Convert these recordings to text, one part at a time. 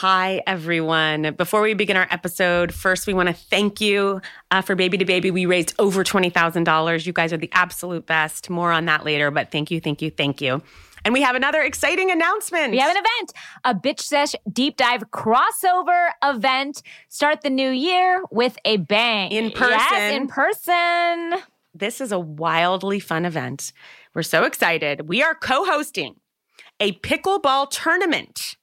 Hi, everyone. Before we begin our episode, first, we want to thank you uh, for Baby to Baby. We raised over $20,000. You guys are the absolute best. More on that later, but thank you, thank you, thank you. And we have another exciting announcement. We have an event, a Bitch Sesh Deep Dive crossover event. Start the new year with a bang. In person. Yes, in person. This is a wildly fun event. We're so excited. We are co hosting a pickleball tournament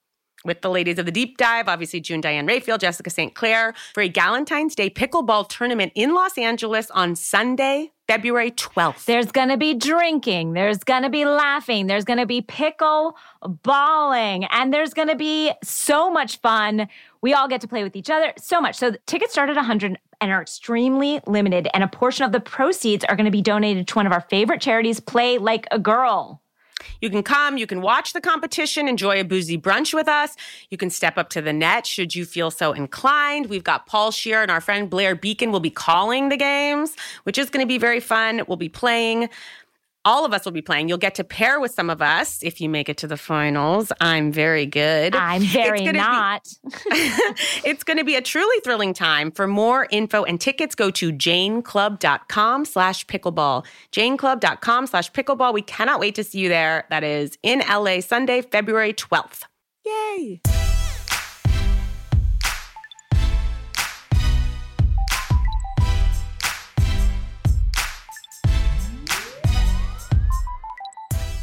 with the ladies of the deep dive, obviously June Diane Raphael, Jessica St. Clair, for a Galentine's Day pickleball tournament in Los Angeles on Sunday, February 12th. There's going to be drinking, there's going to be laughing, there's going to be pickle balling, and there's going to be so much fun. We all get to play with each other so much. So tickets start at 100 and are extremely limited, and a portion of the proceeds are going to be donated to one of our favorite charities, Play Like a Girl. You can come, you can watch the competition, enjoy a boozy brunch with us. You can step up to the net should you feel so inclined. We've got Paul Scheer and our friend Blair Beacon will be calling the games, which is going to be very fun. We'll be playing all of us will be playing. You'll get to pair with some of us if you make it to the finals. I'm very good. I'm very not. Be, it's going to be a truly thrilling time. For more info and tickets, go to janeclub.com slash pickleball. janeclub.com slash pickleball. We cannot wait to see you there. That is in LA Sunday, February 12th. Yay!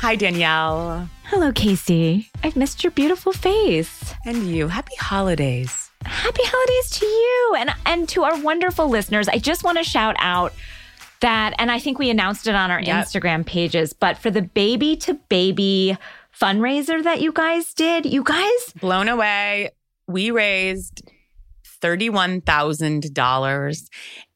Hi, Danielle. Hello, Casey. I've missed your beautiful face. And you. Happy holidays. Happy holidays to you and, and to our wonderful listeners. I just want to shout out that, and I think we announced it on our yep. Instagram pages, but for the baby to baby fundraiser that you guys did, you guys blown away. We raised $31,000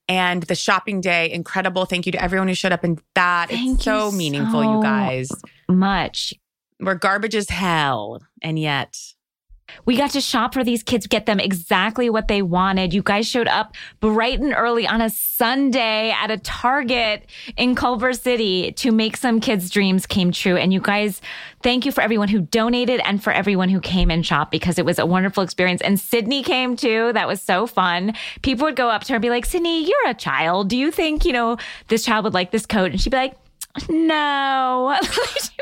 and the shopping day incredible thank you to everyone who showed up in that thank it's so meaningful so you guys much we're garbage as hell and yet we got to shop for these kids, get them exactly what they wanted. You guys showed up bright and early on a Sunday at a Target in Culver City to make some kids' dreams came true. And you guys, thank you for everyone who donated and for everyone who came and shopped because it was a wonderful experience. And Sydney came too. That was so fun. People would go up to her and be like, Sydney, you're a child. Do you think, you know, this child would like this coat? And she'd be like, no.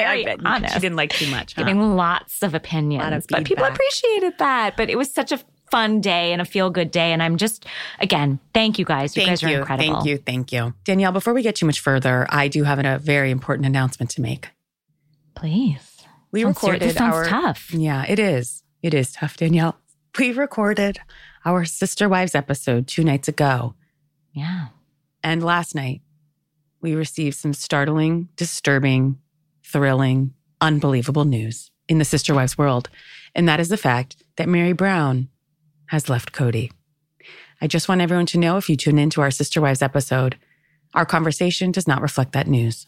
very I, honest. She didn't like too much. Huh? Giving lots of opinions. But people appreciated that. But it was such a fun day and a feel good day. And I'm just, again, thank you guys. You thank guys are you, incredible. Thank you. Thank you. Danielle, before we get too much further, I do have a very important announcement to make. Please. We sounds recorded this sounds our. tough. Yeah, it is. It is tough, Danielle. We recorded our Sister Wives episode two nights ago. Yeah. And last night, we received some startling, disturbing, thrilling, unbelievable news in the Sister Wives world. And that is the fact that Meri Brown has left Kody. I just want everyone to know if you tune into our Sister Wives episode, our conversation does not reflect that news,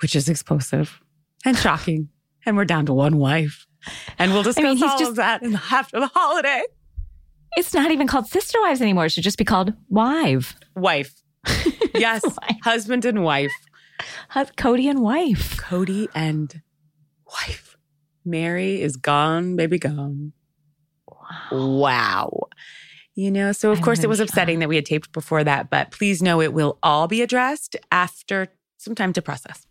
which is explosive and shocking. and we're down to one wife. And we'll discuss I mean, all just, of that after the holiday. It's not even called Sister Wives anymore. It should just be called Wife. Wife. yes, husband and wife. Kody and wife. Kody and wife. Meri is gone, baby gone. Wow. Wow. You know, so of I'm course it was upsetting that we had taped before that, but please know it will all be addressed after some time to process.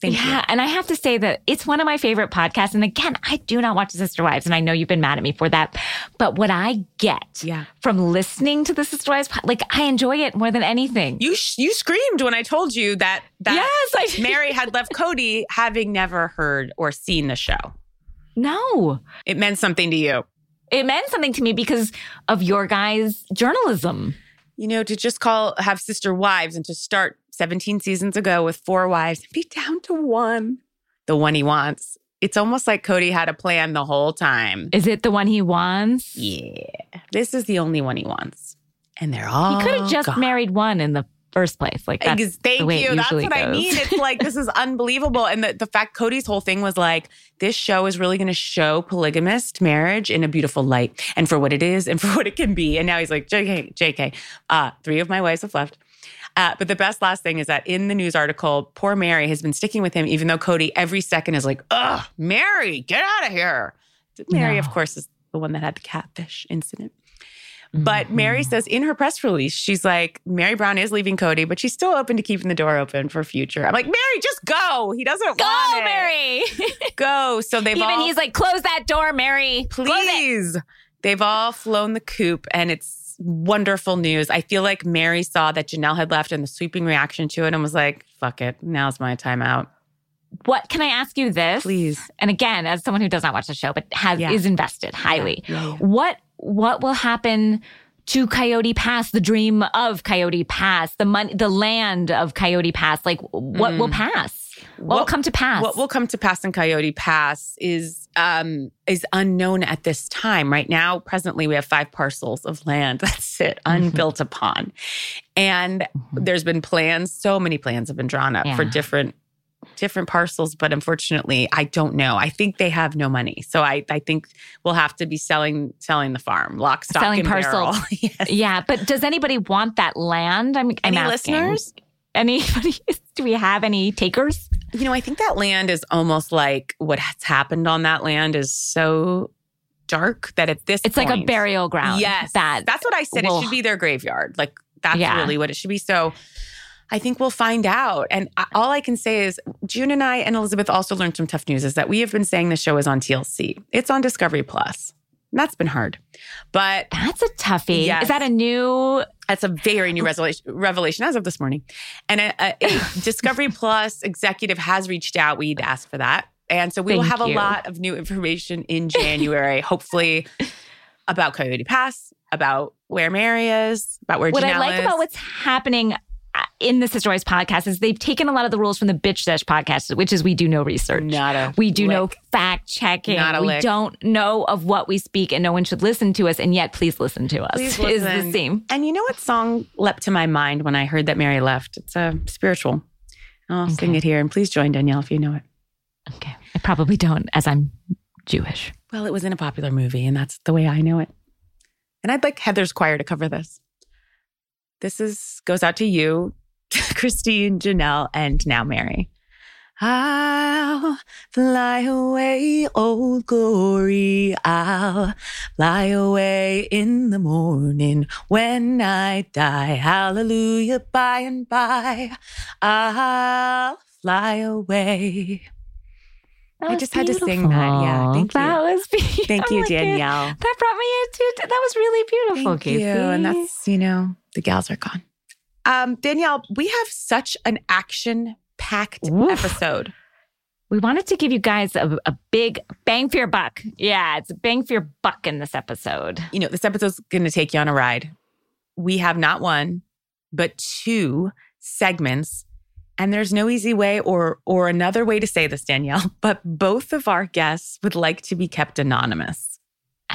Thank yeah, you. and I have to say that it's one of my favorite podcasts. And again, I do not watch Sister Wives, and I know you've been mad at me for that. But what I get yeah. from listening to the Sister Wives, like I enjoy it more than anything. You sh- you screamed when I told you that that yes, Meri had left Kody, having never heard or seen the show. No, it meant something to you. It meant something to me because of your guys' journalism. You know, to just call have sister wives and to start 17 seasons ago with four wives be down to one, the one he wants. It's almost like Kody had a plan the whole time. Is it the one he wants? Yeah. This is the only one he wants. And they're all. He could have just gone. married one in the first place. Like, that's thank you. That's what goes. I mean. It's like this is unbelievable. And the, the fact Kody's whole thing was like, this show is really going to show polygamist marriage in a beautiful light and for what it is and for what it can be. And now he's like, JK, JK, uh, three of my wives have left. Uh, but the best last thing is that in the news article, poor Meri has been sticking with him, even though Kody every second is like, ugh, Meri, get out of here. Meri, no. of course, is the one that had the catfish incident. But Meri Mhm. says in her press release, she's like, Meri Brown is leaving Kody, but she's still open to keeping the door open for future. I'm like, Meri, just go. He doesn't Go, want it. Meri. Go. So they've Even all he's like, close that door, Meri. Please. They've all flown the coop and it's wonderful news. I feel like Mary saw that Janelle had left and the sweeping reaction to it and was like, fuck it. Now's my time out. What can I ask you this? Please. And again, as someone who does not watch the show but has Yeah. is invested highly. Yeah, yeah. What what will happen to Coyote Pass, the dream of Coyote Pass, the money the land of Coyote Pass? Like what will mm. pass? What, will come to pass? What will come to pass in Coyote Pass is um is unknown at this time. Right now, presently, we have five parcels of land. That's it, Mm-hmm. unbuilt upon. And there's been plans, so many plans have been drawn up for different different parcels, but unfortunately, I don't know. I think they have no money. So I I think we'll have to be selling selling the farm, lock, stock, Selling and barrel. parcels. yes. yeah, but does anybody want that land? I'm, I'm Any listeners? Anybody? Do we have any takers? You know, I think that land is almost like what has happened on that land is so dark that at this It's like a burial ground. Yes. that that's what I said. will- it should be their graveyard. Like that's Yeah. really what it should be. So I think we'll find out. And all I can say is June and I and Elizabeth also learned some tough news is that we have been saying the show is on TLC. It's on Discovery Plus. That's been hard. But that's a toughie. Yes. Is that a new? That's a very new revelation, revelation as of this morning. And a, a, a Discovery Plus executive has reached out. We'd asked for that. And so we will Thank have a lot of new information in January, hopefully about Coyote Pass, about where Meri is, about where What I like is. about what's happening Uh, in the Sister Wives podcast is they've taken a lot of the rules from the Bitch Sesh podcast, which is we do no research. Not a we do no fact checking. Not a we lick. don't know of what we speak, and no one should listen to us. And yet, please listen to us. Please Is the listen. same. And you know what song leapt to my mind when I heard that Meri left? It's a spiritual. I'll sing it here. And please join Danielle if you know it. Okay, I probably don't, as I'm Jewish. Well, it was in a popular movie, and that's the way I know it. And I'd like Heather's choir to cover this. This is goes out to you, Christine, Janelle, and now Meri. I'll fly away, old glory. I'll fly away in the morning when I die. Hallelujah, by and by. I'll fly away. That I just had to sing that. Yeah, beautiful. thank you. That was beautiful. Thank you, Danielle. That brought me into that was really beautiful, Thank Casey. you. And that's, you know, the gals are gone. Um, Danielle, we have such an action packed Oof. episode. we wanted to give you guys a, a big bang for your buck. Yeah, it's a bang for your buck in this episode. You know, this episode's going to take you on a ride. We have not one, but two segments. And there's no easy way or or another way to say this, Danielle, but both of our guests would like to be kept anonymous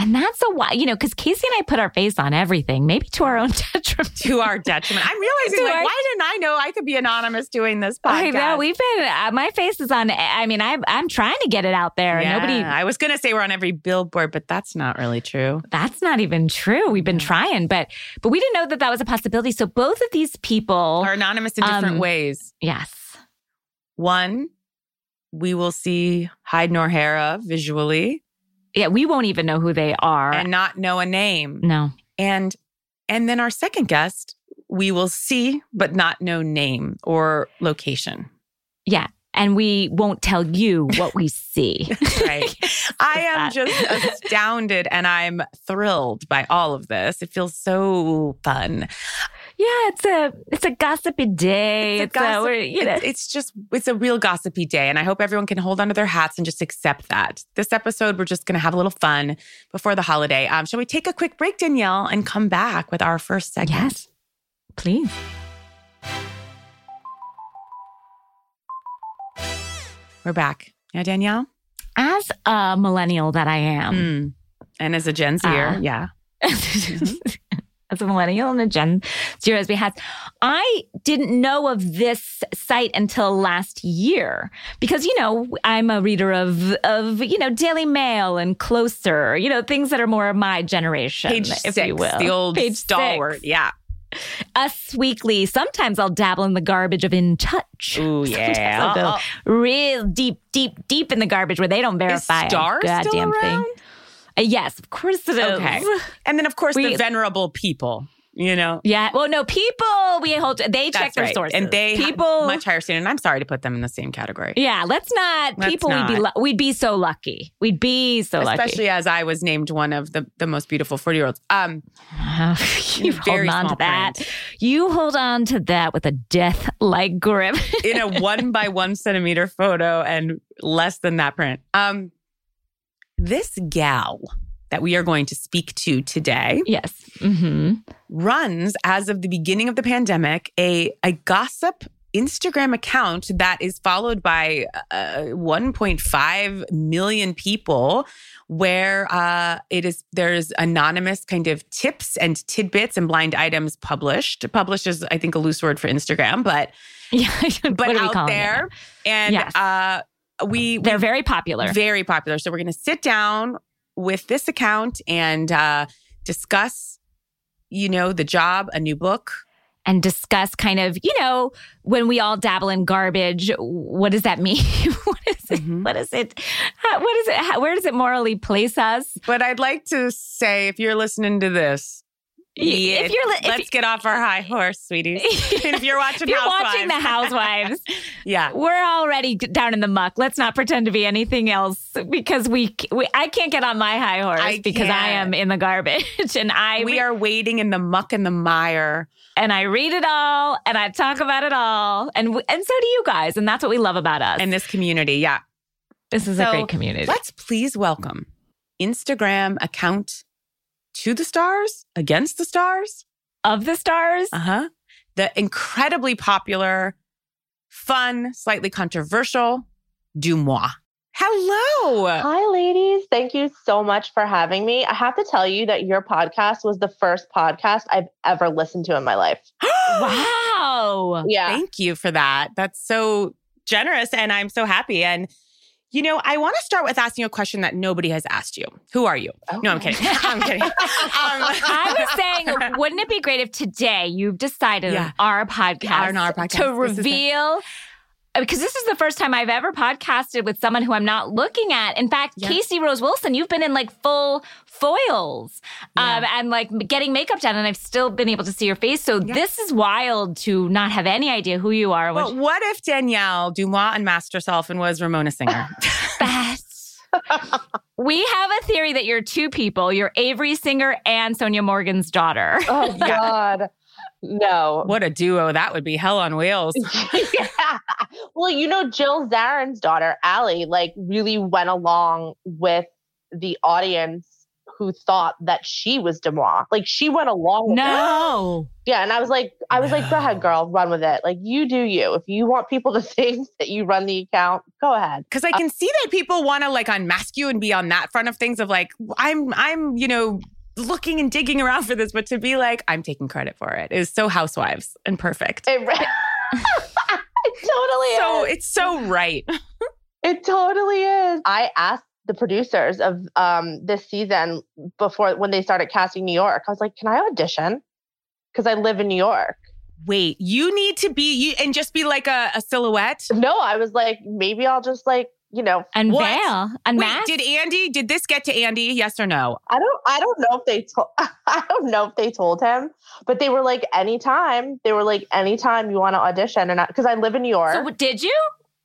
And that's a why, you know, because Casey and I put our face on everything, maybe to our own detriment. to our detriment. I'm realizing, like, our- why didn't I know I could be anonymous doing this podcast? I know we've been. Uh, my face is on. I mean, I, I'm trying to get it out there. Yeah, Nobody. I was going to say we're on every billboard, but that's not really true. That's not even true. We've been trying, but but we didn't know that that was a possibility. So both of these people, Are anonymous in different Um, ways. yes, One, we will see Hyde nor Hera visually yeah, we won't even know who they are. and not know a name. no, And and then our second guest, we will see but not know name or location. yeah, and we won't tell you what we see. Right. I am just astounded and I'm thrilled by all of this. It feels so fun. Yeah, it's a it's a gossipy day. It's a a, gossip- we're, you know, It's, just it's a real gossipy day, and I hope everyone can hold onto their hats and just accept that. This episode, we're just going to have a little fun before the holiday. Um, shall we take a quick break, Danielle, and come back with our first segment? yes, please. We're back. Yeah, Danielle. As a millennial that I am, Mm. And as a Gen Zer, Uh, yeah, as a millennial and a Gen Zero as we had, I didn't know of this site until last year because you know I'm a reader of of you know Daily Mail and Closer, you know things that are more of my generation, page if six, you will, the old Page stalwart. six. Yeah. Us Weekly. Sometimes I'll dabble in the garbage of In Touch. Ooh, Sometimes yeah. I'll go real deep, deep, deep in the garbage where they don't Is verify a Star goddamn still thing. around? Uh, yes, of course it is. Okay. And then, of course, We- the venerable people, you know? Yeah. Well, no, people we hold they check their right. sources. And they people much higher standard. And I'm sorry to put them in the same category. Yeah, let's not Let's people we'd be lu- we'd be so lucky. We'd be so lucky. Especially as I was named one of the, the most beautiful 40 year olds. Um, you very hold on to that. print. You hold on to that with a death like grip. in a one by one centimeter photo and less than that print. Um, this gal that we are going to speak to today yes. hmm runs, as of the beginning of the pandemic, a, a gossip Instagram account that is followed by uh, 1.5 million people, where uh, it is there's anonymous kind of tips and tidbits and blind items published. Published is, I think, a loose word for Instagram, but Yeah. but what are we out there, and Yes. uh, we They're we- very popular. very popular. So we're going to sit down with this account and uh, discuss, you know, the job, a new book. and discuss kind of, you know, when we all dabble in garbage, what does that mean? what is it? Mhm. What is it? How, what is it? How, where does it morally place us? But I'd like to say, if you're listening to this, yeah, if you're li- if let's get off our high horse, sweeties. if you're watching, If you're Housewives, watching The Housewives, yeah, we're already down in the muck. Let's not pretend to be anything else because we, we I can't get on my high horse I because I can't. am in the garbage and I we are wading in the muck and the mire. and I read it all and I talk about it all and and so do you guys and that's what we love about us. in this community. Yeah, this is a great community. let's please welcome Instagram account to the stars, against the stars. Of the stars, Uh huh. The incredibly popular, fun, slightly controversial DeuxMoi. Hello. Hi, ladies. Thank you so much for having me. I have to tell you that your podcast was the first podcast I've ever listened to in my life. wow. Yeah. Thank you for that. That's so generous. And I'm so happy. And, you know, I want to start with asking a question that nobody has asked you. Who are you? No, I'm kidding. I'm kidding. Um, I was saying, wouldn't it be great if today you've decided Yeah. on our podcast, On our podcast. to reveal? Because this is the first time I've ever podcasted with someone who I'm not looking at. In fact, Yeah. Casey Rose Wilson, you've been in like full foils um, Yeah. and like getting makeup done, and I've still been able to see your face. So Yeah. this is wild to not have any idea who you are. But Which, what if Danielle DeuxMoi unmasked herself and was Ramona Singer? Best. we have a theory that you're two people. You're Avery Singer and Sonja Morgan's daughter. Oh, God. No. what a duo that would be. Hell on wheels. yeah. Well, you know, Jill Zarin's daughter, Allie, like really went along with the audience who thought that she was DeuxMoi. Like she went along it. No. Yeah. And I was like, I was like, go ahead, girl, run with it. Like you do you. If you want people to think that you run the account, go ahead. Because I uh can see that people want to like unmask you and be on that front of things of like, I'm, I'm, you know, looking and digging around for this, but to be like, I'm taking credit for it is so housewives and perfect. It, re- totally So is. it's so right. It totally is. I asked the producers of um, this season before when they started casting New York. I was like, "Can I audition?" Because I live in New York. Wait, you need to be you and just be like a, a silhouette. No, I was like, maybe I'll just like you know. And What? veil. Wait, Unmasked. did Andy? Did this get to Andy? Yes or no? I don't. I don't know if they told. I don't know if they told him, but they were like, anytime. They were like, anytime you want to audition, and because I, live in New York. so did you?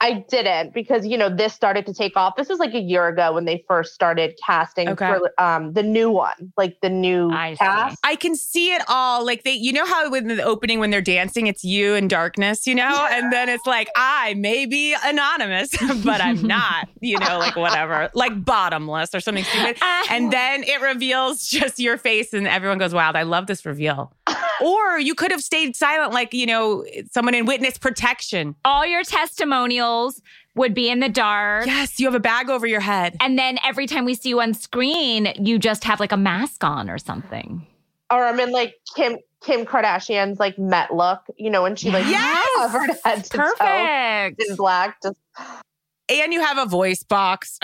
I didn't because you know this started to take off. This was like a year ago when they first started casting Okay. for um the new one, like the new I see. cast. I can see it all. Like they, you know how with the opening when they're dancing, it's you and darkness, you know, and then it's like I may be anonymous, but I'm not, you know, like whatever, like bottomless or something stupid. And then it reveals just your face, and everyone goes, "Wow, I love this reveal." or you could have stayed silent, like you know, someone in witness protection. all your testimonials would be in the dark. Yes, you have a bag over your head. And then every time we see you on screen, you just have like a mask on or something. or I'm in like Kim Kim Kardashian's like Met look, you know, when she like Yes! covered head to toe Perfect. in black. Just And you have a voice box.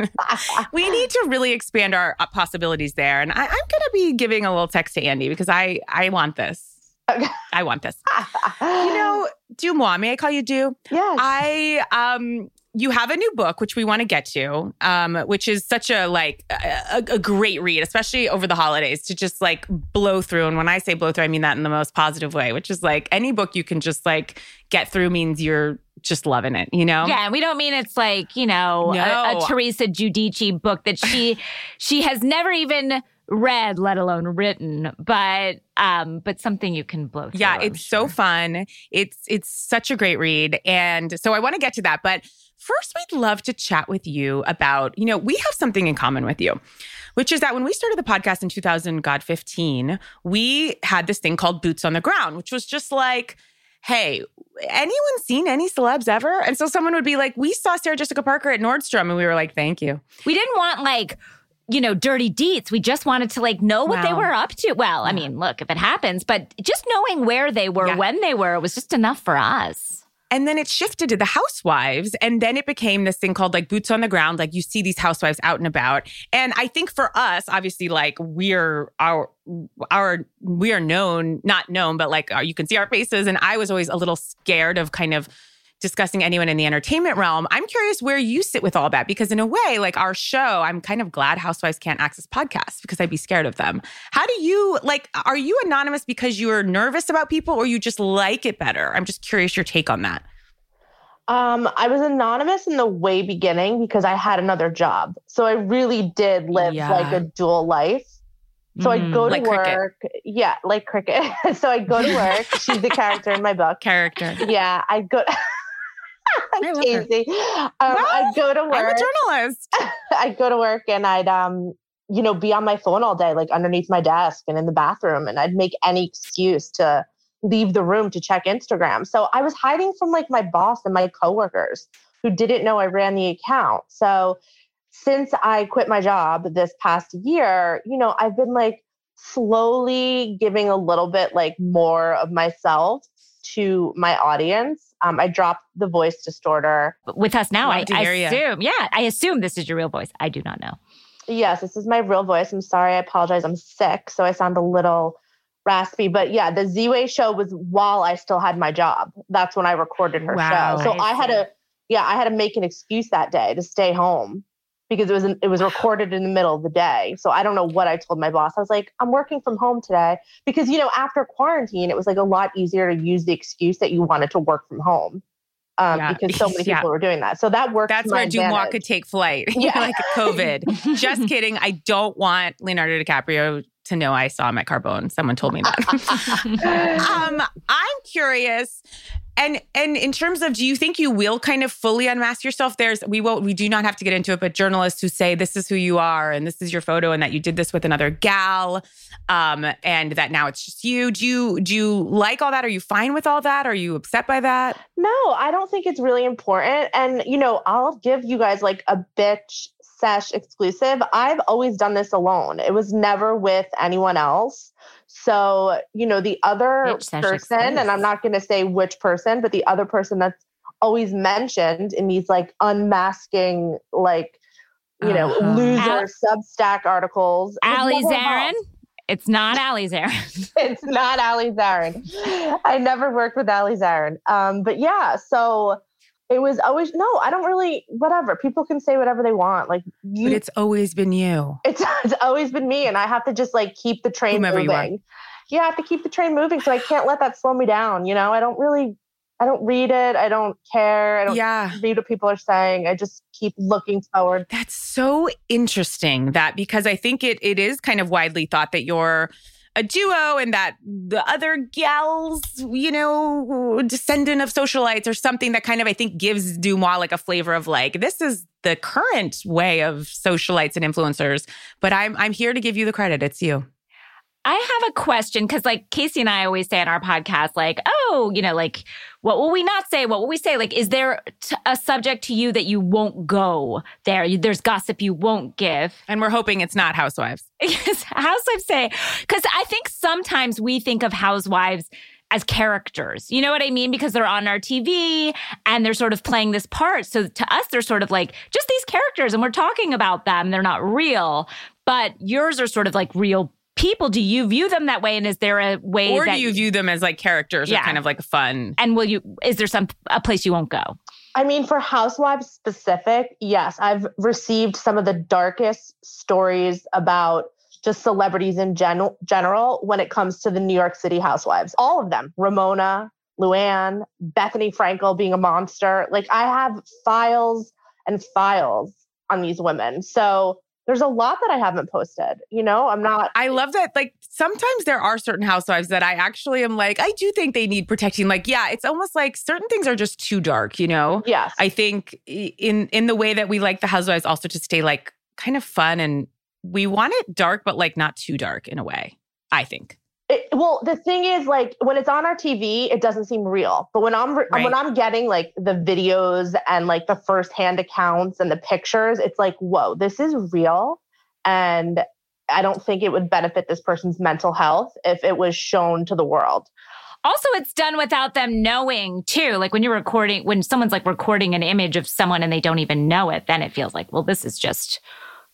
we need to really expand our uh, possibilities there. And I, I'm going to be giving a little text to Andy because I, I want this. Okay. I want this. You know, do DeuxMoi, may I call you Du? yes. I um you have a new book, which we want to get to, um, which is such a like a, a, great read, especially over the holidays, to just like blow through. And when I say blow through, I mean that in the most positive way, which is like any book you can just like get through means you're just loving it, you know? Yeah, we don't mean it's like, you know, no. a, a Teresa Giudice book that she she has never even read, let alone written, but um, but something you can blow through. Yeah, it's sure. so fun. It's it's such a great read. And so I want to get to that. But first we'd love to chat with you about, you know, we have something in common with you. Which is that when we started the podcast in 2015, we had this thing called Boots on the Ground, which was just like, hey, anyone seen any celebs ever? And so someone would be like, we saw Sarah Jessica Parker at Nordstrom. And we were like, thank you. We didn't want like, you know, dirty deets. We just wanted to like know what wow. they were up to. Well, yeah. I mean, look, if it happens, but just knowing where they were, yeah. when they were, was just enough for us. And then it shifted to the housewives. And then it became this thing called like boots on the ground. Like you see these housewives out and about. And I think for us, obviously, like we're our, our, we are known, not known, but like uh, you can see our faces. And I was always a little scared of kind of discussing anyone in the entertainment realm. I'm curious where you sit with all that because, in a way, like our show, I'm kind of glad Housewives can't access podcasts because I'd be scared of them. How do you like? Are you anonymous because you're nervous about people, or you just like it better? I'm just curious your take on that. Um, I was anonymous in the way beginning because I had another job, so I really did live yeah. like a dual life. So mm, I go to like work. Cricket. Yeah, like cricket. so I go to work. She's the character in my book. Character. Yeah, I go. Casey. Um, I'd go to work. I'm a journalist. I'd go to work and I'd um, you know, be on my phone all day, like underneath my desk and in the bathroom, and I'd make any excuse to leave the room to check Instagram. So I was hiding from like my boss and my coworkers who didn't know I ran the account. So since I quit my job this past year, you know, I've been like slowly giving a little bit like more of myself to my audience. Um, I dropped the voice distorter. With us now, I, I assume. Yeah, I assume this is your real voice. I do not know. Yes, this is my real voice. I'm sorry. I apologize. I'm sick. So I sound a little raspy. But yeah, the Z Way show was while I still had my job. That's when I recorded her wow, show. So I, I had to, yeah, I had to make an excuse that day to stay home because it was in, it was recorded in the middle of the day. So I don't know what I told my boss. I was like, I'm working from home today because you know after quarantine, it was like a lot easier to use the excuse that you wanted to work from home. Um, yeah. because so many people were doing that. So that worked. That's where DeuxMoi could take flight. Yeah. like COVID. Just kidding. I don't want Leonardo DiCaprio to know I saw him at Carbone. Someone told me that. um, I'm curious. And and in terms of do you think you will kind of fully unmask yourself? There's we won't we do not have to get into it, but journalists who say this is who you are and this is your photo and that you did this with another gal, um, and that now it's just you. Do you do you like all that? Are you fine with all that? Are you upset by that? No, I don't think it's really important. And you know, I'll give you guys like a bitch sesh exclusive. I've always done this alone. It was never with anyone else. So, you know, the other person, and I'm not going to say which person, but the other person that's always mentioned in these like unmasking, like, you know, uh-huh. loser Al- Substack articles. Ali Zarin? It's not Ali Zarin. it's not Ali Zarin. I never worked with Ali Zarin. Um, but yeah, so it was always no i don't really whatever people can say whatever they want like you, but it's always been you. It's, it's always been me and i have to just like keep the train Whomever moving. Yeah i have to keep the train moving so i can't let that slow me down you know? I don't really i don't read it i don't care i don't yeah. read what people are saying i just keep looking forward. That's so interesting that because i think it it is kind of widely thought that you're a duo and that the other gals, you know, descendant of socialites or something that kind of, I think, gives DeuxMoi like a flavor of like, this is the current way of socialites and influencers. But I'm I'm here to give you the credit. It's you. I have a question because, like, Casey and I always say on our podcast, like, oh, you know, like, what will we not say? What will we say? Like, is there t- a subject to you that you won't go there? There's gossip you won't give. And we're hoping it's not housewives. housewives say, because I think sometimes we think of housewives as characters. You know what I mean? Because they're on our TV and they're sort of playing this part. So to us, they're sort of like just these characters and we're talking about them. They're not real. But yours are sort of like real people do you view them that way and is there a way or that, do you view them as like characters yeah. or kind of like fun and will you is there some a place you won't go I mean, for housewives specific, yes, I've received some of the darkest stories about just celebrities in gen- general when it comes to the New York City housewives. All of them Ramona, Luann, Bethenny Frankel being a monster. Like, I have files and files on these women. So, there's a lot that I haven't posted. You know, I'm not. I love that. Like sometimes there are certain housewives that I actually am like, I do think they need protecting. Like, yeah, it's almost like certain things are just too dark. You know. Yes. I think in in the way that we like the housewives also to stay like kind of fun and we want it dark, but like not too dark in a way. I think. It, well, the thing is, like when it's on our TV, it doesn't seem real. But when I'm Right. when I'm getting like the videos and like the firsthand accounts and the pictures, it's like, whoa, this is real. And I don't think it would benefit this person's mental health if it was shown to the world. Also, it's done without them knowing too. Like when you're recording, when someone's like recording an image of someone and they don't even know it, then it feels like, well, this is just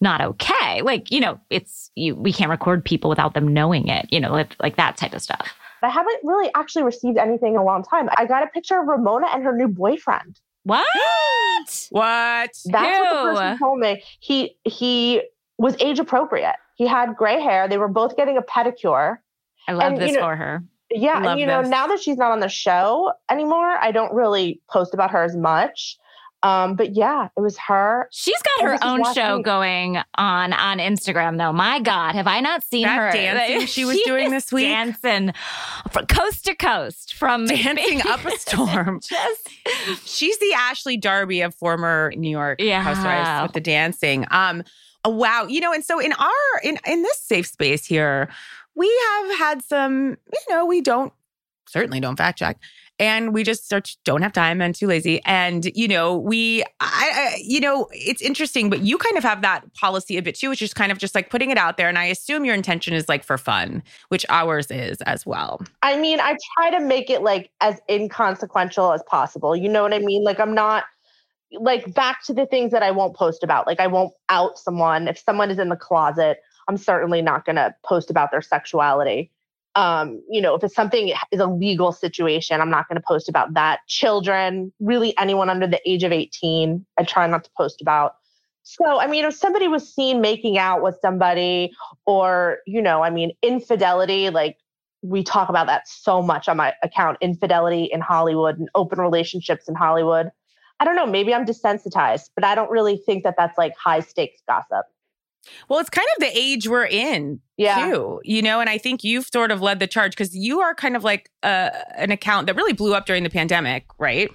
not okay. Like, you know, it's you we can't record people without them knowing it, you know, like, like that type of stuff. I haven't really actually received anything in a long time. I got a picture of Ramona and her new boyfriend. What? What? That's what the person told me. He he was age appropriate. He had gray hair. They were both getting a pedicure. I love And, you this know- for her. Yeah, Love and you know, this. now that she's not on the show anymore, I don't really post about her as much. Um, but yeah, it was her. She's got her own show week. going on on Instagram though. My God, have I not seen That her dancing she was doing this week? Dancing from coast to coast, from Dancing up a storm. Just She's the Ashley Darby of former New York Yeah. housewives with the dancing. Um, oh, wow. You know, and so in our in in this safe space here, we have had some. You know, we don't certainly don't fact check. And we just don't have time and too lazy. And, you know, we, I, I, you know, it's interesting, but you kind of have that policy a bit too, which is kind of just like putting it out there. And I assume your intention is like for fun, which ours is as well. I mean, I try to make it like as inconsequential as possible. You know what I mean? Like I'm not like back to the things that I won't post about. Like I won't out someone. If someone is in the closet, I'm certainly not going to post about their sexuality. Um, you know, if it's something is a legal situation, I'm not going to post about that. Children, really anyone under the age of 18, I try not to post about. So, I mean, if somebody was seen making out with somebody or, you know, I mean, infidelity, like we talk about that so much on my account infidelity in Hollywood and open relationships in Hollywood. I don't know, maybe I'm desensitized, but I don't really think that that's like high stakes gossip. Well, it's kind of the age we're in Yeah. too, you know, and I think you've sort of led the charge because you are kind of like uh, an account that really blew up during the pandemic, right?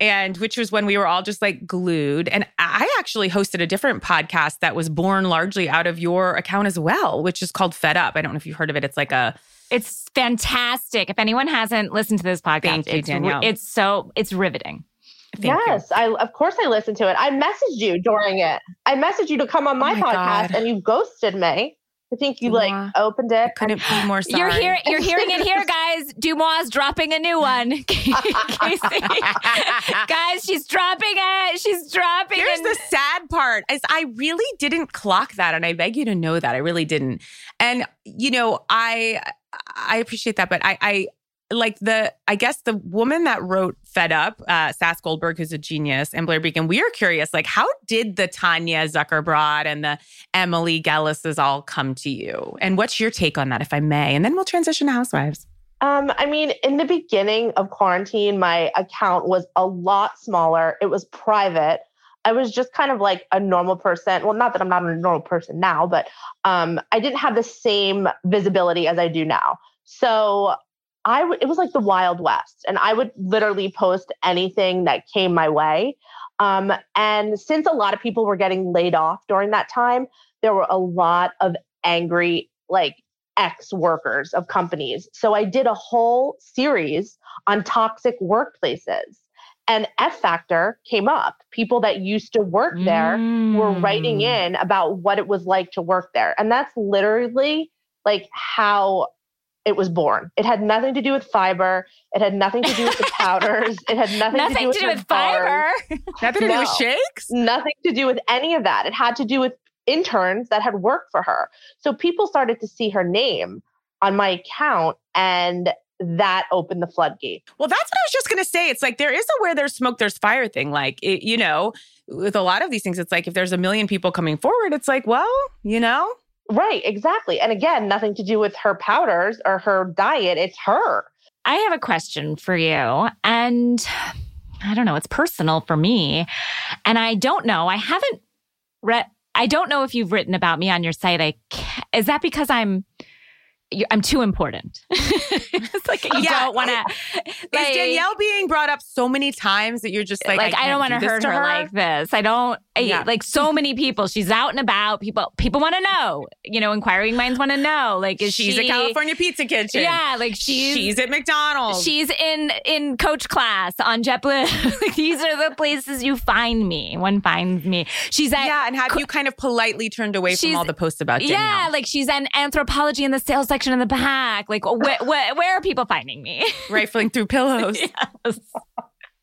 And which was when we were all just like glued. And I actually hosted a different podcast that was born largely out of your account as well, which is called Fed Up. I don't know if you've heard of it. It's like a It's fantastic. If anyone hasn't listened to this podcast, Thank you, it's, Danielle. it's so it's riveting. Thank you. yes, I of course I listened to it. I messaged you during it. I messaged you to come on oh my, Oh my podcast God. and you ghosted me. I think you like opened it. couldn't be more sorry. You're here. You're hearing it here, guys. DeuxMoi dropping a new one. Guys, she's dropping it. She's dropping Here's it. Here's the sad part is I really didn't clock that and I beg you to know that I really didn't. And you know, I I appreciate that but I I like the I guess the woman that wrote Fed Up, uh Sass Goldberg who's a genius and Blair Beacon, we are curious like how did the Tanya Zuckerbrot and the Emily Gellises all come to you? And what's your take on that if I may? And then we'll transition to housewives. Um, I mean, in the beginning of quarantine, my account was a lot smaller. It was private. I was just kind of like a normal person. Well, not that I'm not a normal person now, but um, I didn't have the same visibility as I do now. So I w- it was like the Wild West, and I would literally post anything that came my way. Um, and since a lot of people were getting laid off during that time, there were a lot of angry, like ex workers of companies. So I did a whole series on toxic workplaces. And F Factor came up. People that used to work there were writing Mm. in about what it was like to work there. And that's literally like how it was born. It had nothing to do with fiber. It had nothing to do with the powders. It had nothing, Nothing to do with, to do with fiber. Nothing to do with shakes? nothing to do with any of that. It had to do with interns that had worked for her. So people started to see her name on my account and that opened the floodgate. Well, that's what I was just going to say. It's like there is a where there's smoke, there's fire thing. Like, it, you know, with a lot of these things, it's like if there's a million people coming forward, it's like, well, you know? Right, exactly. And again, nothing to do with her powders or her diet. It's her. I have a question for you. And I don't know, it's personal for me. And I don't know, I haven't read, I don't know if you've written about me on your site. I is that because I'm I'm too important. it's like you yeah, don't want to. Like, is Danielle being brought up so many times that you're just like, like I, I don't want to hurt her, her, like this. I don't yeah. like so many people. She's out and about. People people want to know. You know, inquiring minds want to know. Like, is she's she, at California Pizza Kitchen? Yeah, like she's she's at McDonald's. She's in in coach class on JetBlue. These are the places you find me. One finds me. She's at yeah, and have co- you kind of politely turned away from all the posts about Danielle? Yeah, like she's an Anthropologie in the sales section in the back. Like, wh- wh- where are people finding me? Rifling through pillows. yes.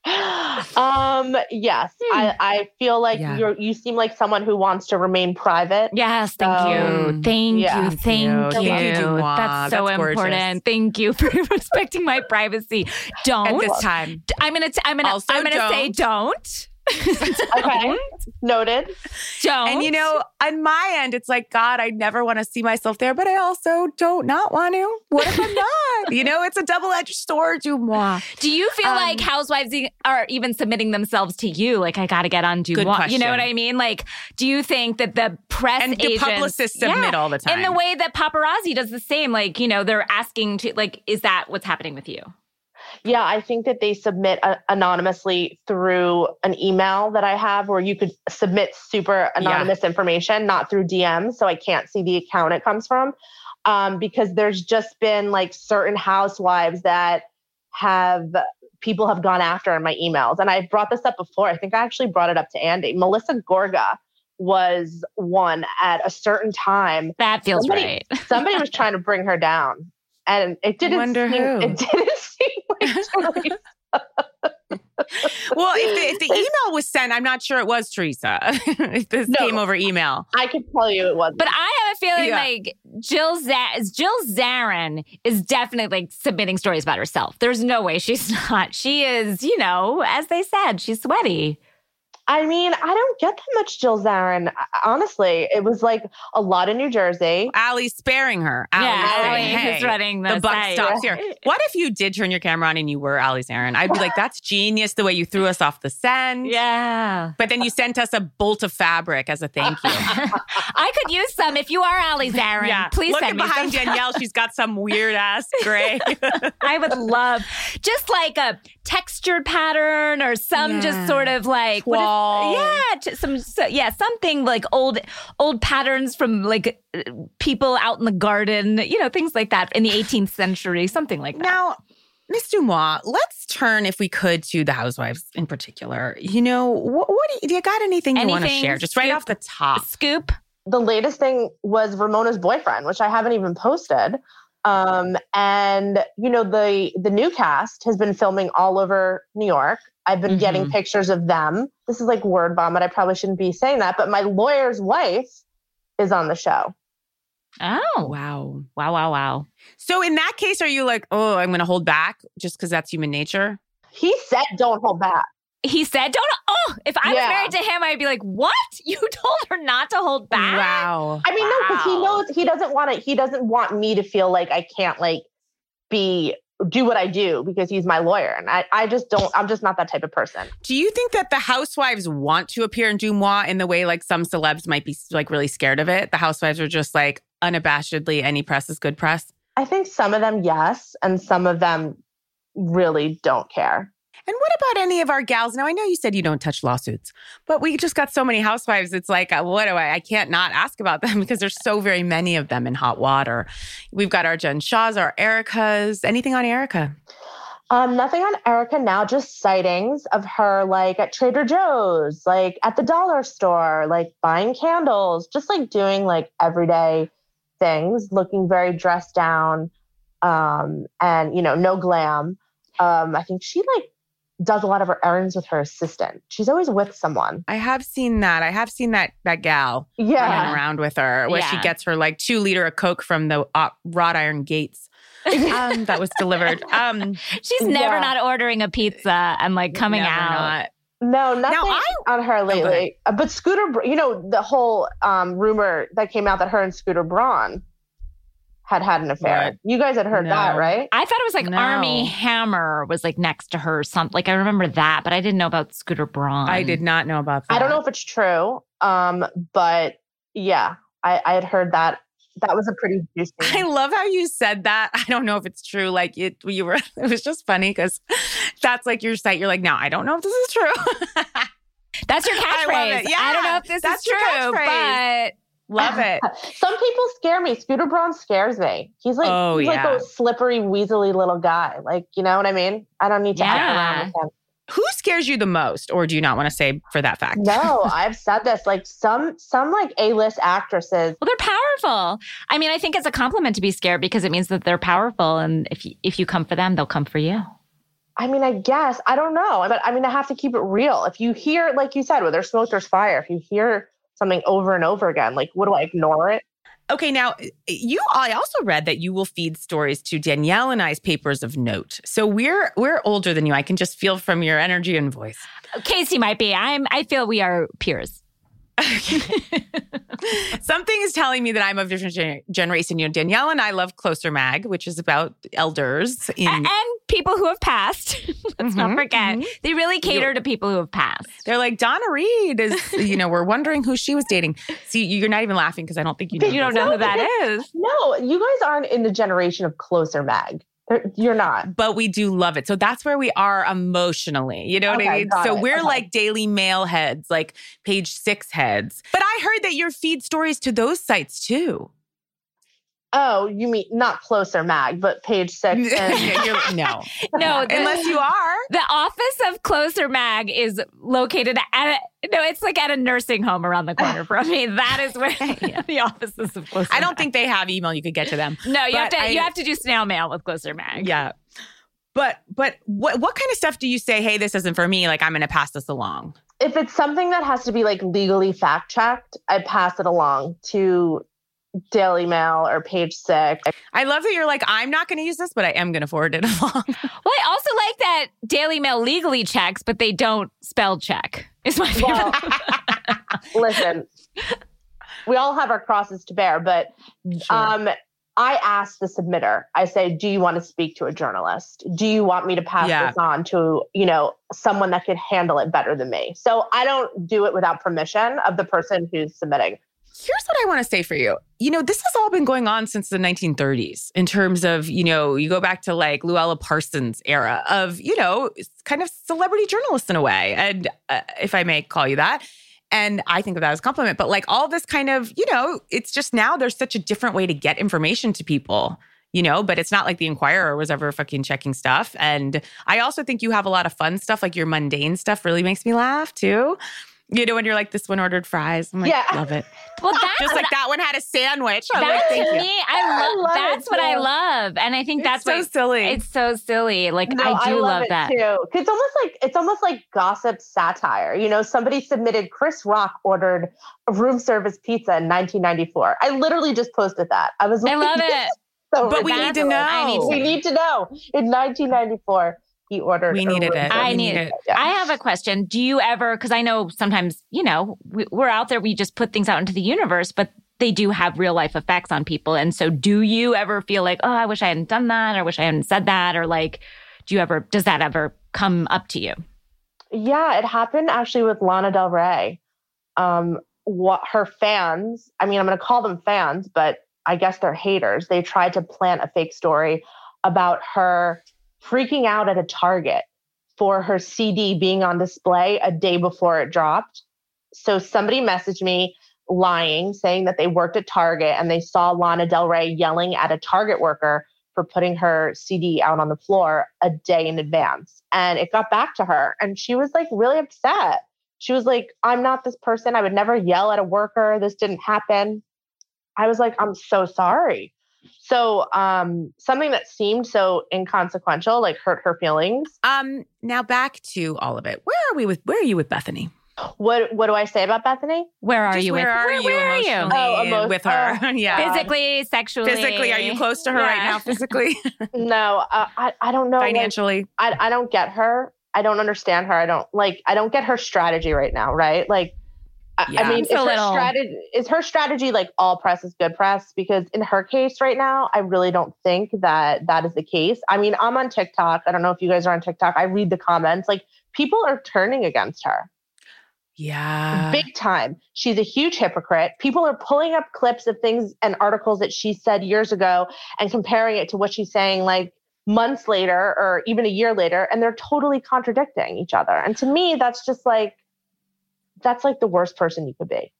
um yes hmm. i i feel like yeah. you're you seem like someone who wants to remain private yes thank um, you thank yeah. you thank you, thank you. that's so that's important thank you for respecting my privacy don't at this time i'm gonna t- i'm gonna also i'm gonna don't. say don't okay. Noted. Don't. And you know, on my end, it's like, God, I never want to see myself there, but I also don't not want to. What if I'm not? you know, it's a double edged sword, DeuxMoi. Do you feel um, like housewives are even submitting themselves to you? Like, I got to get on DeuxMoi. You know what I mean? Like, do you think that the press and agents, the publicists submit yeah, all the time? In the way that paparazzi does the same. Like, you know, they're asking to, like, is that what's happening with you? Yeah, I think that they submit uh, anonymously through an email that I have where you could submit super anonymous yeah. information, not through DMs. So I can't see the account it comes from. Um, because there's just been like certain housewives that have people have gone after in my emails. And I've brought this up before. I think I actually brought it up to Andy. Melissa Gorga was one at a certain time. That feels somebody, right. somebody was trying to bring her down. And it didn't Wonder seem, who. it didn't well, if the, if the email was sent, I'm not sure it was Teresa. if this no, came over email, I can tell you it wasn't. But I have a feeling yeah. like Jill Z- Jill Zarin is definitely like submitting stories about herself. There's no way she's not. She is, you know, as they said, she's sweaty. I mean, I don't get that much Jill Zarin. Honestly, it was like a lot in New Jersey. Allie's sparing her. Allie's yeah, saying, Allie hey, running the, the buck site. stops here. What if you did turn your camera on and you were Allie Zarin? I'd be like, that's genius the way you threw us off the scent. Yeah. But then you sent us a bolt of fabric as a thank you. I could use some if you are Allie Zarin. Yeah. Please Look send me behind some. Danielle. She's got some weird ass gray. I would love just like a textured pattern or some yeah. just sort of like yeah, some so, yeah, something like old old patterns from like people out in the garden, you know, things like that in the 18th century, something like that. Now, Miss DeuxMoi, let's turn, if we could, to the housewives in particular. You know, what, what do, you, do, you, got anything, anything you want to share? Just right off the top. Scoop. The latest thing was Ramona's boyfriend, which I haven't even posted. Um, and you know, the the new cast has been filming all over New York. I've been mm-hmm. getting pictures of them. This is like word vomit. I probably shouldn't be saying that, but my lawyer's wife is on the show. Oh, wow. Wow, wow, wow. So in that case, are you like, oh, I'm going to hold back just because that's human nature? He said, don't hold back. He said, don't, oh, if I yeah. was married to him, I'd be like, what? You told her not to hold back? Wow. I mean, wow. no, because he knows he doesn't want to, he doesn't want me to feel like I can't like be do what I do because he's my lawyer. And I, I just don't, I'm just not that type of person. Do you think that the housewives want to appear in DeuxMoi in the way like some celebs might be like really scared of it? The housewives are just like unabashedly, any press is good press? I think some of them, yes. And some of them really don't care. And what about any of our gals? Now, I know you said you don't touch lawsuits, but we just got so many housewives. It's like, uh, what do I? I can't not ask about them because there's so very many of them in hot water. We've got our Jen Shahs, our Ericas. Anything on Erica? Um, nothing on Erica now, just sightings of her like at Trader Joe's, like at the dollar store, like buying candles, just like doing like everyday things, looking very dressed down, um, and you know, no glam. Um, I think she like does a lot of her errands with her assistant. She's always with someone. I have seen that. I have seen that that gal running Yeah. around with her, where she gets her like two liter of Coke from the uh, wrought iron gates um, that was delivered. Um, She's never Yeah. not ordering a pizza and like coming never out. not. No, nothing I- on her lately. Uh, but Scooter, you know, the whole um, rumor that came out that her and Scooter Braun had had an affair. What? You guys had heard that, right? I thought it was like No. Armie Hammer was like next to her. Something like I remember that, but I didn't know about Scooter Braun. I did not know about that. I don't know if it's true, um, but yeah, I, I had heard that. That was a pretty juicy. I love how you said that. I don't know if it's true. Like it, you were. It was just funny because that's like your site. You're like, no, I don't know if this is true. That's your I love catchphrase. it. I don't know if this that's is true, catchphrase. Love it. Some people scare me. Scooter Braun scares me. He's like Oh, he's yeah. like a slippery, weaselly little guy. Like you know what I mean? I don't need to Yeah. around with him. Who scares you the most, or do you not want to say for that fact? No, I've said this. Like some some like A list actresses. Well, they're powerful. I mean, I think it's a compliment to be scared because it means that they're powerful, and if you, if you come for them, they'll come for you. I mean, I guess I don't know, but I mean, I have to keep it real. If you hear, like you said, where there's smoke, there's fire. If you hear something over and over again, like what do I ignore it? Okay, now eh, you. I also read that you will feed stories to Danielle and I's papers of note. So we're we're older than you. I can just feel from your energy and voice. Casey might be. I'm. I feel we are peers. Something is telling me that I'm of a different gen- generation. You know, Danielle and I love Closer Mag, which is about elders in. A- and people who have passed. Let's not Mhm, forget. mhm. They really cater to people who have passed. They're like Donna Reed is. You know, we're wondering who she was dating. See, you're not even laughing because I don't think you know. You don't know who that is. No, you guys aren't in the generation of closer mag. You're not. but we do love it. So that's where we are emotionally. You know what I mean? So it. we're Okay. like Daily Mail heads, like page six heads. But I heard that you feed stories to those sites too. Oh, you mean not closer mag, but page six. And, no, No, the, unless you are. the office of Closer Mag is located at a, no, it's like at a nursing home around the corner from me. That is where the offices of Closer. I don't Mag. think they have email. You could get to them. No, you have to. I- you have to do snail mail with Closer Mag. Yeah. But but what what kind of stuff do you say? Hey, this isn't for me. Like I'm going to pass this along. if it's something that has to be like legally fact checked, I pass it along to Daily Mail or page six. I love that you're like I'm not going to use this, but I am going to forward it along. Well, I also like that Daily Mail legally checks, but they don't spell check. Is my favorite. Well, listen, we all have our crosses to bear, but um, I ask the submitter, I say, do you want to speak to a journalist? Do you want me to pass Yeah. this on to, you know, someone that could handle it better than me? So I don't do it without permission of the person who's submitting. Here's what I want to say for you. You know, this has all been going on since the 1930s in terms of, you know, you go back to like Louella Parsons era of, you know, kind of celebrity journalists in a way. And uh, if I may call you that. And I think of that as a compliment. But like all this kind of, you know, it's just now there's such a different way to get information to people, you know, but it's not like the Inquirer was ever fucking checking stuff. And I also think you have a lot of fun stuff, like your mundane stuff really makes me laugh too. You know, when you're like, this one ordered fries. I'm like, Yeah. love it. well, that's Just what like that one had a sandwich. I'm like, That thank to you. me, I I love. love That's what I love, and I think It's that's so what silly. it's so silly. Like No, I do love, it that. too. 'Cause It's almost like it's almost like gossip satire. You know, somebody submitted Chris Rock ordered a room service pizza in 1994. I literally just posted that. I was Like, I love it. so But we need to know. I need to We need to know. In 1994, he ordered. We needed it. I We need need it. it. Yeah. I have a question. Do you ever? Because I know sometimes you know we, we're out there. We just put things out into the universe, but they do have real life effects on people. And so, do you ever feel like, oh, I wish I hadn't done that, or wish I hadn't said that, or like, do you ever? Does that ever come up to you? Yeah, it happened actually with Lana Del Rey. Um, what her fans, I mean, I'm going to call them fans, but I guess they're haters. They tried to plant a fake story about her freaking out at a Target for her CD being on display a day before it dropped. So somebody messaged me lying, saying that they worked at Target and they saw Lana Del Rey yelling at a Target worker for putting her CD out on the floor a day in advance. And it got back to her and she was like really upset. She was like, I'm not this person. I would never yell at a worker. This didn't happen. I was like, I'm so sorry. So um, something that seemed so inconsequential, like hurt her feelings. Um, now back to all of it. Where are we with? Where are you with Bethenny? What What do I say about Bethenny? Where are Just you where with are where, you where are you? Oh, emo- with her? oh, yeah, Physically, sexually. physically. Are you close to her right now? Physically, No, uh, I I don't know. like, financially. I I don't get her. I don't understand her. I don't like. I don't get her strategy right now. Right? Like, I, Yeah. I mean, is a her little- strategy is her strategy like all press is good press? Because in her case right now, I really don't think that that is the case. I mean, I'm on TikTok. I don't know if you guys are on TikTok. I read the comments. Like, people are turning against her. Yeah. big time. She's a huge hypocrite. People are pulling up clips of things and articles that she said years ago and comparing it to what she's saying like months later or even a year later, and they're totally contradicting each other. And to me, that's just like, that's like the worst person you could be.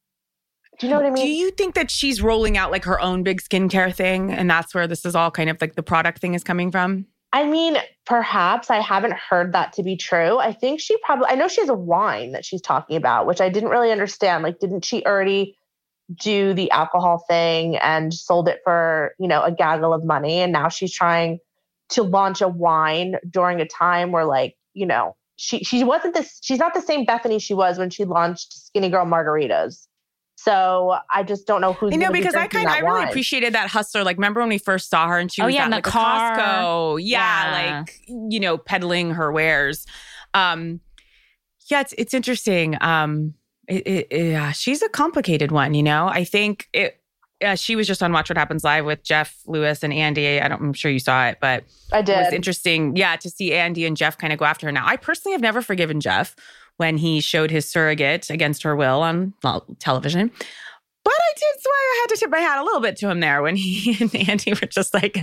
Do you know what I mean? Do you think that she's rolling out like her own big skincare thing, and that's where this is all kind of like the product thing is coming from? I mean, perhaps I haven't heard that to be true. I think she probably, I know she has a wine that she's talking about, which I didn't really understand. Like, didn't she already do the alcohol thing and sold it for, you know, a gaggle of money? And now she's trying to launch a wine during a time where, like, you know, she, she wasn't this, she's not the same Bethenny she was when she launched Skinny Girl Margaritas. So I just don't know who's. I know gonna be because I kind of I really wine. appreciated that hustler. Like, remember when we first saw her and she Oh, was yeah, at in the like car. Costco, yeah, Yeah. like you know, peddling her wares. Um, yeah, it's it's interesting. Um, it, it, it- yeah, she's a complicated one. You know, I think it. Uh, she was just on Watch What Happens Live with Jeff Lewis and Andy. I don't, I'm sure you saw it, but I did. it was interesting. Yeah, to see Andy and Jeff kind of go after her. Now, I personally have never forgiven Jeff when he showed his surrogate against her will on well, television. But I did, so I had to tip my hat a little bit to him there when he and Andy were just like,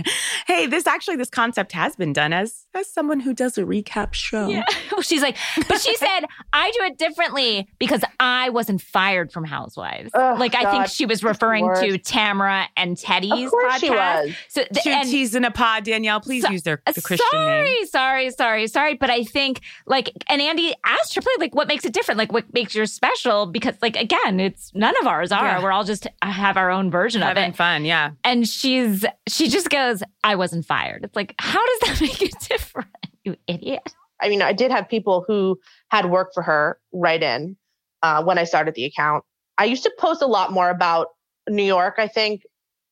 "Hey, this actually this concept has been done as as someone who does a recap show." Yeah. She's like, but she said, I do it differently because I wasn't fired from Housewives. Ugh, like, I think she was referring to. Tamra and Teddi's podcast. she was. So, th- Two and- T's in a pod, Danielle. Please So- use their Uh, the Christian sorry, name. sorry, sorry, sorry. But I think like, and Andy asked Triple H, like, what makes it different? Like, what makes yours special? Because, like, again, it's none of ours are. Yeah. We're all just have our own version of Having it. fun, yeah. And she's she just goes, I wasn't fired. It's like, how does that make it different? You idiot. I mean, I did have people who had worked for her write in uh, when I started the account. I used to post a lot more about New York, I think,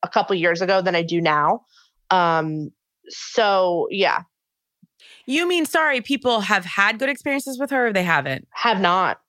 a couple years ago than I do now. Um, so, yeah, You mean sorry? People have had good experiences with her, or they haven't? have not.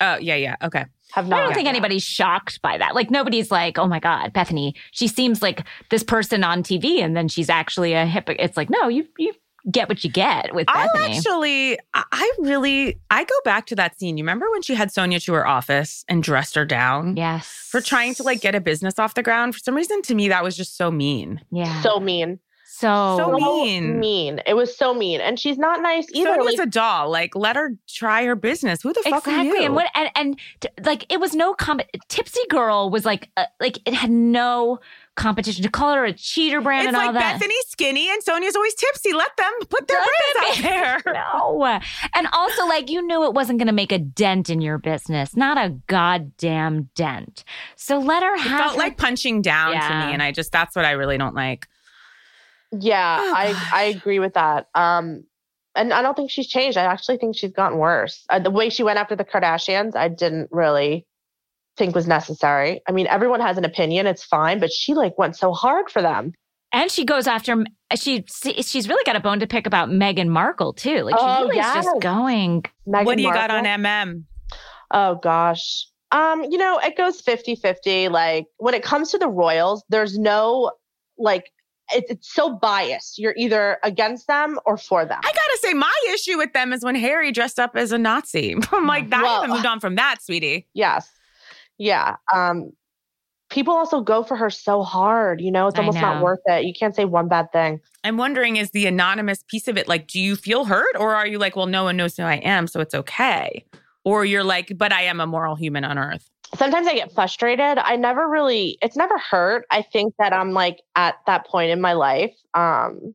Oh, yeah, yeah. Okay. Have I don't think anybody's shocked by that. Like nobody's like, oh my God, Bethenny, she seems like this person on TV and then she's actually a hypocrite. It's like, no, you you get what you get with I Bethenny. actually, I- I really, I go back to that scene. You remember when she had Sonja to her office and dressed her down yes. for trying to like get a business off the ground? For some reason, to me, that was just so mean. yeah. So mean. So, So So mean. mean. It was so mean. And she's not nice either. Sonja's Like, a doll. Like, let her try her business. Who the fuck are exactly. you? And what and, and t- like it was no com Tipsy Girl was like uh, like it had no competition to call her a cheater brand it's and all like that. Bethenny's skinny and Sonja's always tipsy. Let them put their Let brands out there. No. And also, like, you knew it wasn't going to make a dent in your business, not a goddamn dent. So let her have It felt her- like punching down to me, and I just that's what I really don't like. Yeah, Oh, I, gosh. I agree with that. Um, and I don't think she's changed. I actually think she's gotten worse. Uh, the way she went after the Kardashians, I didn't really think was necessary. I mean, everyone has an opinion. It's fine, but she like went so hard for them. and she goes after. She she's really got a bone to pick about Meghan Markle too. Like she Oh, really is just going. Meghan what do you got on MM? Oh gosh. Um, you know, it goes 50-50. Like when it comes to the royals, there's no like it, it's so biased. You're either against them or for them. I gotta say, my issue with them is when Harry dressed up as a Nazi. I'm like, that I Well- haven't moved on from that, sweetie. yes. Yeah. Um people also go for her so hard, you know, it's almost not worth it. You can't say one bad thing. I'm wondering, is the anonymous piece of it like, do you feel hurt, or are you like, well, no one knows who I am, so it's okay, or you're like, but I am a moral human on earth. Sometimes I get frustrated. I never really it's never hurt. I think that I'm like at that point in my life. Um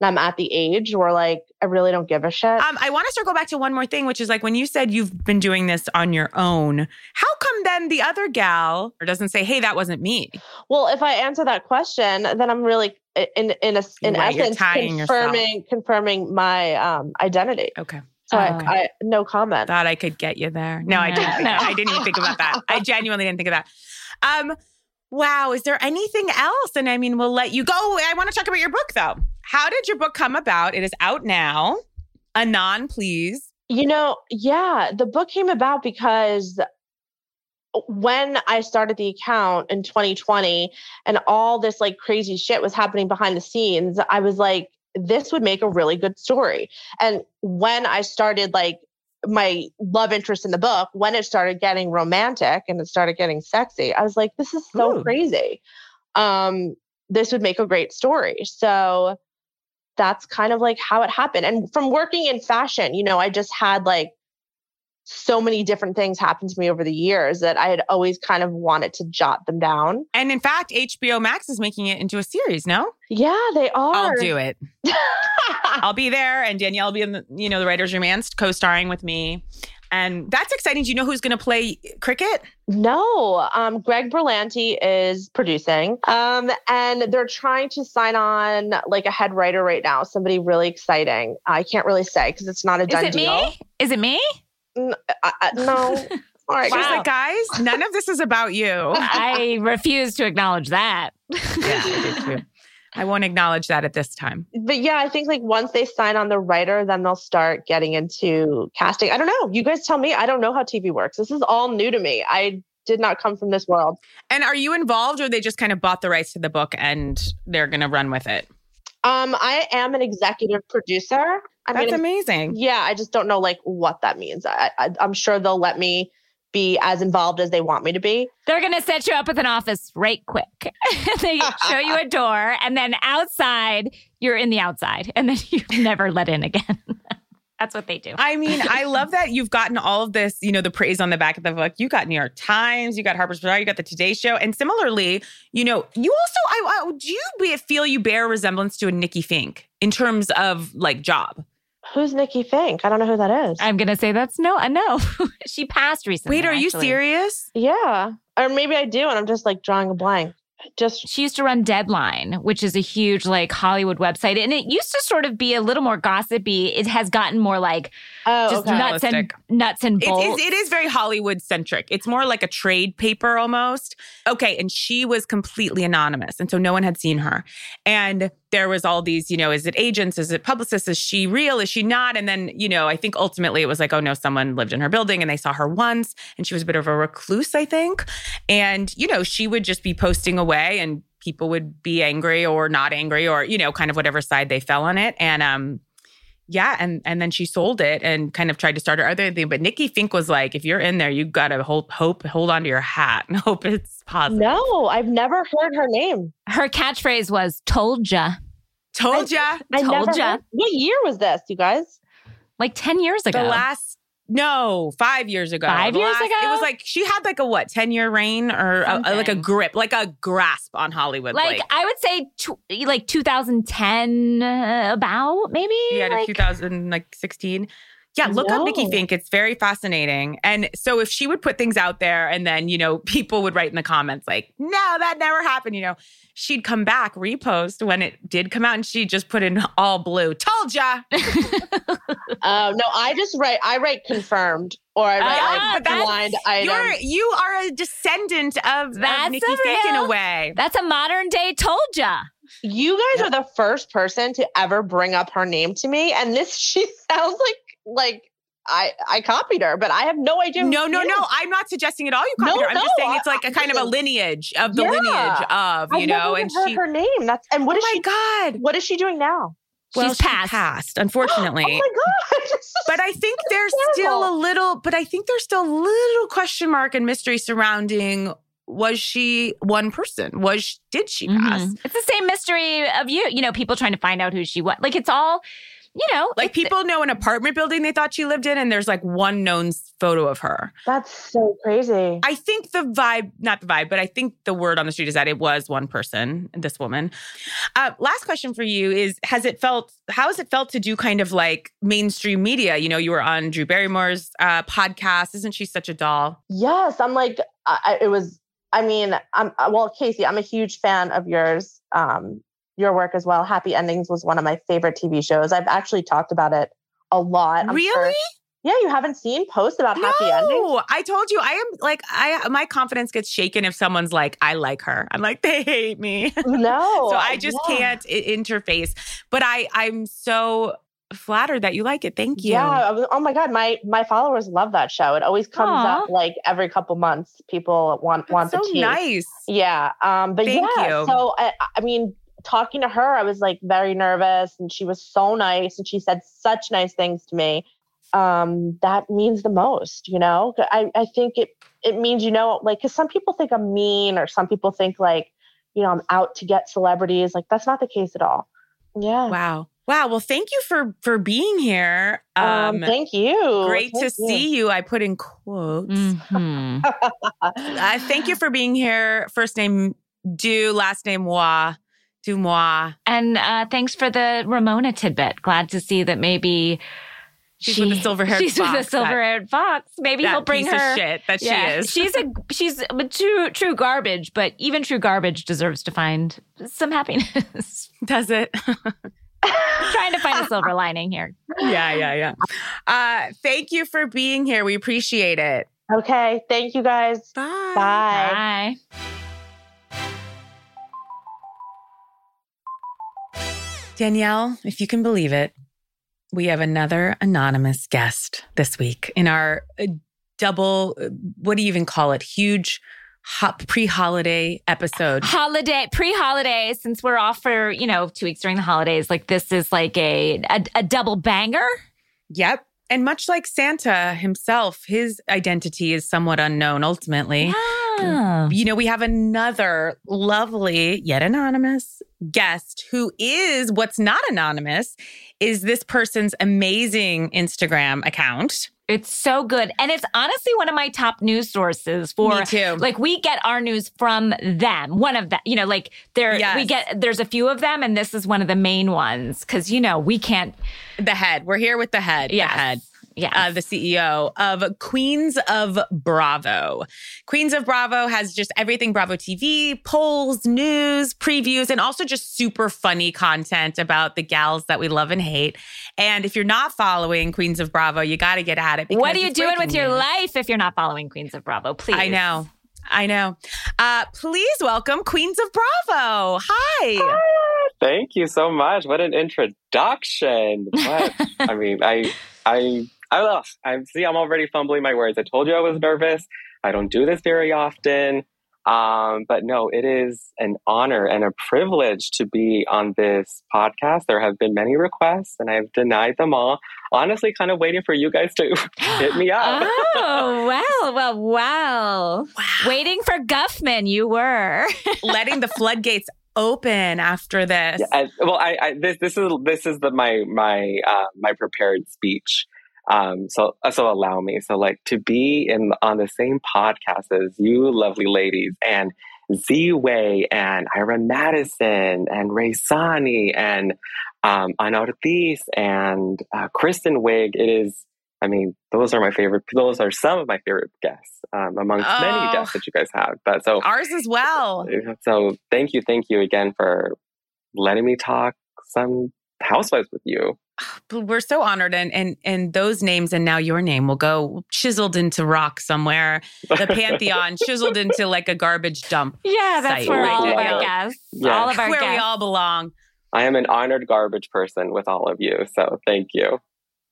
I'm at the age where like I really don't give a shit. Um, I want to circle back to one more thing, which is like when you said you've been doing this on your own, how come then the other gal or doesn't say, "Hey, that wasn't me"? well, if I answer that question, then I'm really in in a, in Right, essence tying yourself. confirming confirming my um identity. Okay. So Oh. I, I no comment. Thought I could get you there. No, I didn't. No. I didn't even think about that. I genuinely didn't think of that. Um, wow. Is there anything else? And I mean, we'll let you go. I want to talk about your book though. How did your book come about? It is out now. Anon, please. You know, yeah, the book came about because when I started the account in 2020 and all this like crazy shit was happening behind the scenes, I was like, this would make a really good story. And when I started like my love interest in the book, when it started getting romantic and it started getting sexy, I was like, this is so Ooh. crazy. Um, this would make a great story. So that's kind of like how it happened. And from working in fashion, you know, I just had like so many different things happened to me over the years that I had always kind of wanted to jot them down. And in fact, HBO Max is making it into a series. No, Yeah, they are. I'll do it. I'll be there, and Danielle will be in the you know the writers' room and co-starring with me. And that's exciting. Do you know who's going to play cricket? no, um, Greg Berlanti is producing, um, and they're trying to sign on like a head writer right now. Somebody really exciting. I can't really say because it's not a Is done it deal. me? Is it me? I, I, no. All right. She's like, guys, none of this is about you. I refuse to acknowledge that. yeah, I did too. I won't acknowledge that at this time. but yeah, I think like once they sign on the writer, then they'll start getting into casting. I don't know. You guys tell me. I don't know how TV works. This is all new to me. I did not come from this world. And are you involved, or they just kind of bought the rights to the book and they're going to run with it? Um, I am an executive producer. I That's mean, amazing. yeah, I just don't know like what that means. I, I, I'm sure they'll let me be as involved as they want me to be. They're going to set you up with an office right quick. they show you a door, and then outside, you're in the outside, and then you're never let in again. That's what they do. I mean, I love that you've gotten all of this, you know, the praise on the back of the book. You got New York Times, you got Harper's Bazaar, you got the Today Show, and similarly, you know, you also, I, I do you be- feel you bear a resemblance to a Nikki Finke in terms of like job? Who's Nikki Finke? I don't know who that is. I'm going to say that's no, a no. she passed recently. Wait, are you actually. serious? yeah, or maybe I do, and I'm just like drawing a blank. Just She used to run Deadline, which is a huge like Hollywood website, and it used to sort of be a little more gossipy. It has gotten more like oh, just okay. nuts and nuts and bolts. it, it is very Hollywood centric. It's more like a trade paper almost. Okay. And she was completely anonymous. And so no one had seen her. And there was all these, you know, is it agents? Is it publicists? Is she real? Is she not? And then, you know, I think ultimately it was like, oh no, someone lived in her building and they saw her once and she was a bit of a recluse, I think. And, you know, she would just be posting away and people would be angry or not angry or, you know, kind of whatever side they fell on it. And, um, yeah, and and then she sold it and kind of tried to start her other thing. But Nikki Finke was like, if you're in there, you gotta hold hope, hold on to your hat and hope it's positive. no, I've never heard her name. Her catchphrase was "Told ya," Told ya. I Told never ya. heard- What year was this, you guys? like ten years ago. The last no, five years ago. Five The years last- ago? It was like she had like a what, 10 year reign or a, a- like a grip, like a grasp on Hollywood. like, Like, I would say, tw- like 2010, uh, about maybe. yeah, to like, 2016. Yeah, look up Nikki Finke. It's very fascinating. And so if she would put things out there and then, you know, people would write in the comments like, no, that never happened, you know, she'd come back, repost when it did come out and she'd just put in all blue. Told ya. Oh no, I just write. I write confirmed, or I write Ah, like that's- blind item. You're you are a descendant of, of That's Nikki Finke in a way. That's a modern day told ya. You guys Yeah. are the first person to ever bring up her name to me, and this she sounds like like I I copied her, but I have no idea. No, no, no. I'm not suggesting at all you copied No, her. I'm just saying it's like a kind of a lineage of the Yeah. lineage of, you I've know, and she her name. That's and what Oh is my she? God. What is she doing now? Well, She's she passed. passed, unfortunately. Oh my god! But I think there's still a little, but I think there's still a little question mark and mystery surrounding was she one person? Was did she pass? Mhm. It's the same mystery of you. You know, people trying to find out who she was. Like it's all you know, Like people know an apartment building they thought she lived in, and there's like one known photo of her. That's so crazy. I think the vibe, not the vibe, but I think the word on the street is that it was one person, this woman. Uh, last question for you is Has it felt, how has it felt to do kind of like mainstream media? You know, you were on Drew Barrymore's uh, podcast. Isn't she such a doll? Yes, I'm like, I, it was. I mean, I'm well, Casey. I'm a huge fan of yours, um, your work as well. Happy Endings was one of my favorite TV shows. I've actually talked about it a lot. I'm really? sure- yeah, you haven't seen posts about Happy Endings? No, I told you I am like I my confidence gets shaken if someone's like I like her. I'm like they hate me. No. so I just yeah. can't interface. But I I'm so flattered that you like it. Thank you. Yeah. Was- Oh my God. My my followers love that show. It always comes Aw. up like every couple months. People want want That's the so tea. nice. Yeah. Um, but Thank yeah, you. so I, I mean, talking to her, I was like very nervous and she was so nice and she said such nice things to me. Um, that means the most, you know? I, I think it it means, you know, like because some people think I'm mean or some people think like, you know, I'm out to get celebrities. Like that's not the case at all. Yeah. Wow. Wow. Well, thank you for for being here. Um, Um, thank you. great to you. see you. I put in quotes. Mhm. Uh, thank you for being here. First name Du, last name Moi. Du moi. and uh, thanks for the Ramona tidbit. Glad to see that maybe She's with the silver-haired She's with fox, the silver-haired fox. Maybe That he'll bring piece her. of shit that she is. she's a she's a true true garbage, but even true garbage deserves to find some happiness. Does it? Trying to find a silver lining here. yeah, yeah, yeah. Uh, thank you for being here. We appreciate it. Okay. Thank you guys. Bye. Bye. Bye. Danielle, if you can believe it, we have another anonymous guest this week in our uh, double, uh, what do you even call it? Huge ho- pre holiday episode. Holiday, pre-holiday, since we're off for you know two weeks during the holidays, like this is like a a, a double banger. Yep. And much like Santa himself, his identity is somewhat unknown ultimately. Ah. You know, we have another lovely, yet anonymous guest who is what's not anonymous is this person's amazing Instagram account. It's so good. And it's honestly one of my top news sources for Me too. like we get our news from them. One of them, you know, like there we get there's a few of them and this is one of the main ones cuz you know, we can't The head. We're here with the head. Yes. The head. Yeah. uh, the CEO of Queens of Bravo. Queens of Bravo has just everything Bravo TV, polls, news, previews, and also just super funny content about the gals that we love and hate. And if you're not following Queens of Bravo, you got to get at it. what are you doing with breaking your news. life if you're not following Queens of Bravo? Please. I know. I know. Uh, please welcome Queens of Bravo. Hi. Thank you so much. What an introduction. What? I mean, I, I, I love, I see, I'm already fumbling my words. I told you I was nervous. I don't do this very often. Um, but no, it is an honor and a privilege to be on this podcast. There have been many requests and I've denied them all. Honestly, kind of waiting for you guys to hit me up. oh, well, well, wow. Wow. Waiting for Guffman, you were. Letting the floodgates open after this. Yeah, I, well, I, I this this is this is the my my uh, my prepared speech. Um, so so allow me. So like to be in on the same podcast as you, lovely ladies, and Z Way and Ira Madison and Ray Sani and um, Ana Ortiz and uh, Kristen Wiig. It is. I mean, those are my favorite. Those are some of my favorite guests um, amongst Oh. many guests that you guys have. But so Ours as well. so thank you, thank you again for letting me talk some housewives with you. But we're so honored and and and those names and now your name will go chiseled into rock somewhere the pantheon chiseled into like a garbage dump Yeah, that's Site where right all of our guests, Yeah. all of our where we all belong I am an honored garbage person with all of you. So thank you.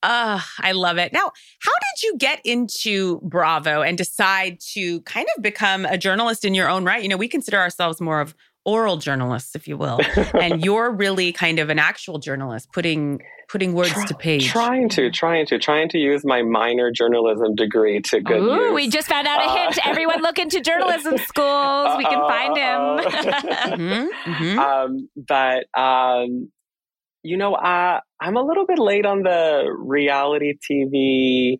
uh i love it now how did you get into bravo and decide to kind of become a journalist in your own right you know we consider ourselves more of oral journalists if you will and you're really kind of an actual journalist putting putting words Try- to page Trying to, trying to, trying to use my minor journalism degree to good Ooh, use. we just found out a Uh, hint. Everyone look into journalism schools. We can Uh-oh, find him. Mhm, mhm. um, but um, you know, uh, I'm a little bit late on the reality TV.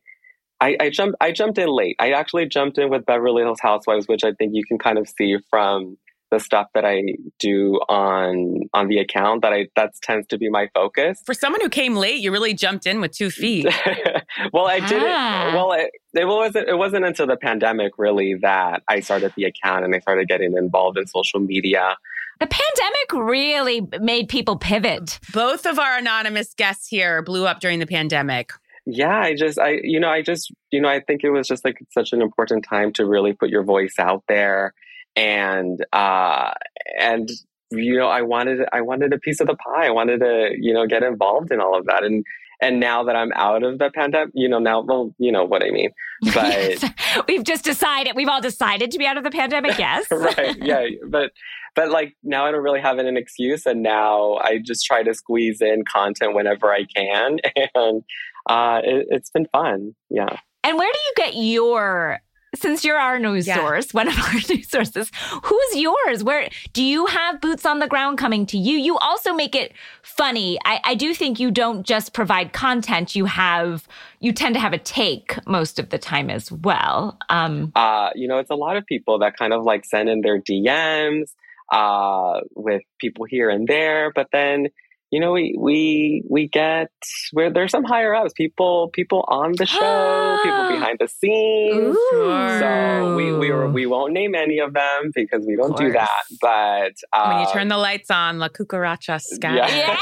I, I jumped I jumped in late. I actually jumped in with Beverly Hills Housewives, which I think you can kind of see from the stuff that I do on on the account that I that tends to be my focus. For someone who came late, you really jumped in with two feet. well, I did Ah. it. Well, it, it wasn't. It wasn't until the pandemic really that I started the account and I started getting involved in social media. The pandemic really made people pivot. Both of our anonymous guests here blew up during the pandemic. Yeah, I just, I, you know, I just, you know, I think it was just like such an important time to really put your voice out there, and, uh, and you know, I wanted, I wanted a piece of the pie. I wanted to, you know, get involved in all of that, and and now that I'm out of the pandemic, you know, now, well, you know what I mean, but. we've just decided, we've all decided to be out of the pandemic, yes. right yeah but but like now i don't really have an excuse and now i just try to squeeze in content whenever i can and uh it, it's been fun yeah And where do you get your since you're our news Yeah. source, one of our news sources, who's yours? Where do you have boots on the ground coming to you? You also make it funny. I, I do think you don't just provide content, you have you tend to have a take most of the time as well. Um uh you know it's a lot of people that kind of like send in their dms uh with people here and there but then you know we we we get where there's some higher ups people people on the show people behind the scenes So we we were, we won't name any of them because we don't do that. But uh, when you turn the lights on, La Cucaracha Sky. Yeah.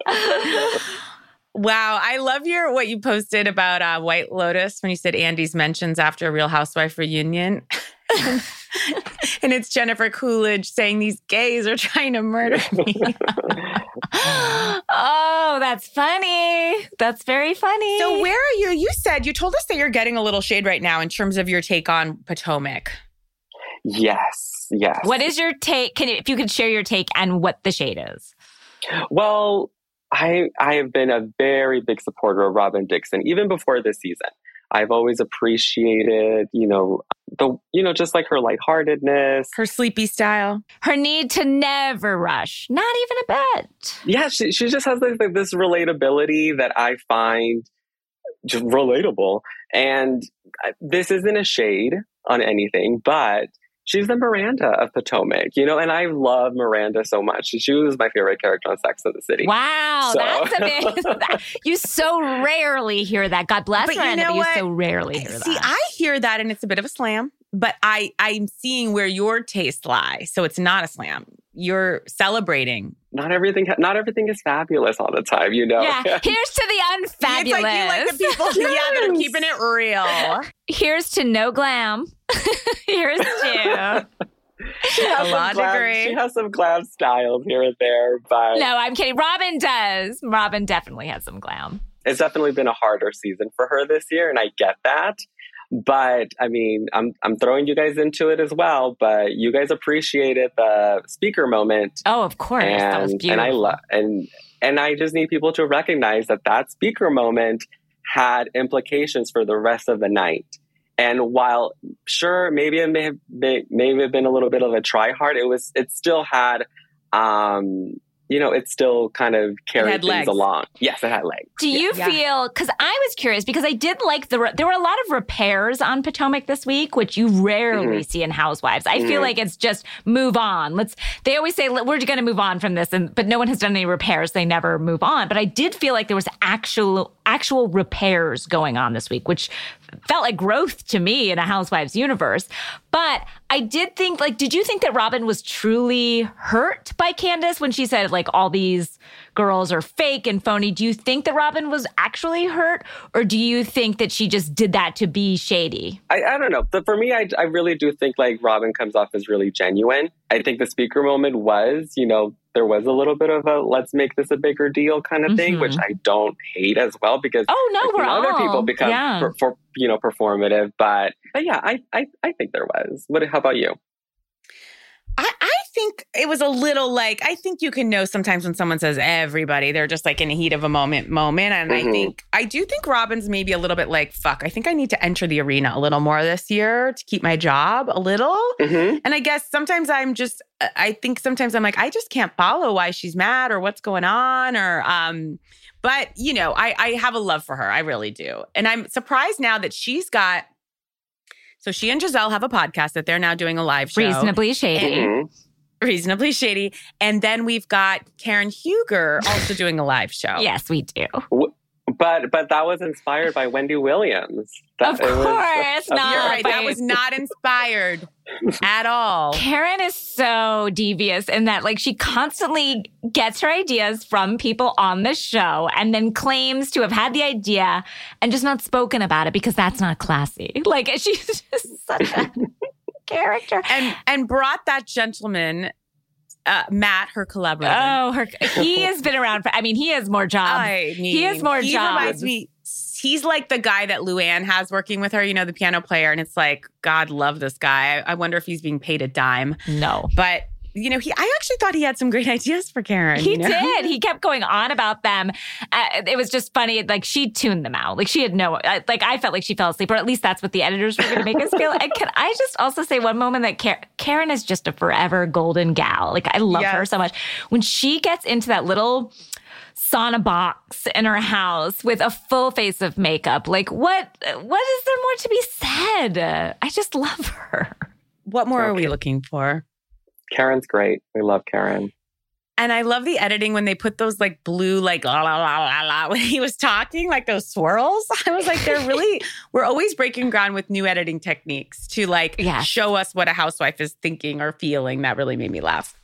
Wow, I love your what you posted about uh, White Lotus when you said Andy's mentions after a Real Housewife reunion. and it's Jennifer Coolidge saying these gays are trying to murder me. oh, that's funny. That's very funny. so where are you? You said you told us that you're getting a little shade right now in terms of your take on Potomac. yes, yes. what is your take? Can you, if you could share your take and what the shade is? Well, I I have been a very big supporter of Robyn Dixon even before this season. I've always appreciated, you know, the you know just like her lightheartedness. Her sleepy style. Her need to never rush, not even a bit. Yeah, she she just has like, like this relatability that I find just relatable. And uh, this isn't a shade on anything, but she's the Miranda of Potomac, you know. And I love Miranda so much. She was my favorite character on Sex and the City. Wow, So- that's a bit. you so rarely hear that. God bless But you Miranda, know but you what? so rarely hear See, that. I hear that and it's a bit of a slam, but I I'm seeing where your tastes lie. So it's not a slam. You're celebrating. Not everything, not everything is fabulous all the time, you know. yeah, here's to the unfabulous. It's like you like the people, yeah, that are keeping it real. Here's to no glam. here's to. she has A some law glam- degree. She has some glam styles here and there, but No, I'm kidding. Robyn does. Robyn definitely has some glam. it's definitely been a harder season for her this year, and I get that. But I mean, I'm I'm throwing you guys into it as well. But you guys appreciated the speaker moment, Oh, of course. that was and beautiful. and I love and and I just need people to recognize that that speaker moment had implications for the rest of the night. And while sure, maybe it may have may, maybe have been a little bit of a try hard, it was it still had um you know, it still kind of carried things legs. along. Yes, it had legs. Do you Yeah. feel? Because I was curious because I did like the re- there were a lot of repairs on Potomac this week, which you rarely see in Housewives. I feel Mhm. like it's just move on. Let's. They always say we're going to move on from this, and but no one has done any repairs. They never move on. But I did feel like there was actual actual repairs going on this week, which felt like growth to me in a Housewives universe. But I did think like, did you think that Robyn was truly hurt by Candiace when she said like all these girls are fake and phony? Do you think that Robyn was actually hurt, or do you think that she just did that to be shady? I, I don't know. But for me, I, I really do think like Robyn comes off as really genuine. I think the speaker moment was, you know, there was a little bit of a let's make this a bigger deal kind of thing, Mhm. which I don't hate as well because Oh no, we're all other people become yeah. for, for you know performative. But but yeah, I, I I think there was. What? How about you? I, I think it was a little like I think you can know sometimes when someone says everybody, they're just like in a heat of a moment moment. And Mhm. I think I do think Robyn's maybe a little bit like, fuck, I think I need to enter the arena a little more this year to keep my job a little. hmm And I guess sometimes I'm just I think sometimes I'm like, I just can't follow why she's mad or what's going on or um but you know, I I have a love for her. I really do. And I'm surprised now that she's got so she and Gizelle have a podcast that they're now doing a live show. Reasonably shady. hmm Reasonably shady. And then we've got Karen Huger also doing a live show. Yes, we do. But but that was inspired by Wendy Williams. That, Of it was- uh, course You're not. right. That was not inspired at all. Karen is so devious in that, like, she constantly gets her ideas from people on the show and then claims to have had the idea and just not spoken about it because that's not classy. Like, she's just such a character. And and brought that gentleman, uh, Matt, her collaborator. Oh, her, he has been around for, I mean, he has more jobs. I mean, he has more he jobs. reminds me. He's like the guy that Luann has working with her, you know, the piano player. And it's like, God love this guy. I, I wonder if he's being paid a dime. no. But, you know, he I actually thought he had some great ideas for Karen. He you know? did. He kept going on about them. Uh, it was just funny. Like she tuned them out. Like she had no. uh, Like I felt like she fell asleep, or at least that's what the editors were going to make us feel. And can I just also say one moment that Karen, Karen is just a forever golden gal. Like I love her so much. When she gets into that little sauna box in her house with a full face of makeup, like what? What is there more to be said? Uh, I just love her. What more are we looking for? Karen's great. We love Karen. And I love the editing when they put those like blue, like la la la la la when he was talking, like those swirls. I was like, they're really, we're always breaking ground with new editing techniques to like Yes. show us what a housewife is thinking or feeling. That really made me laugh.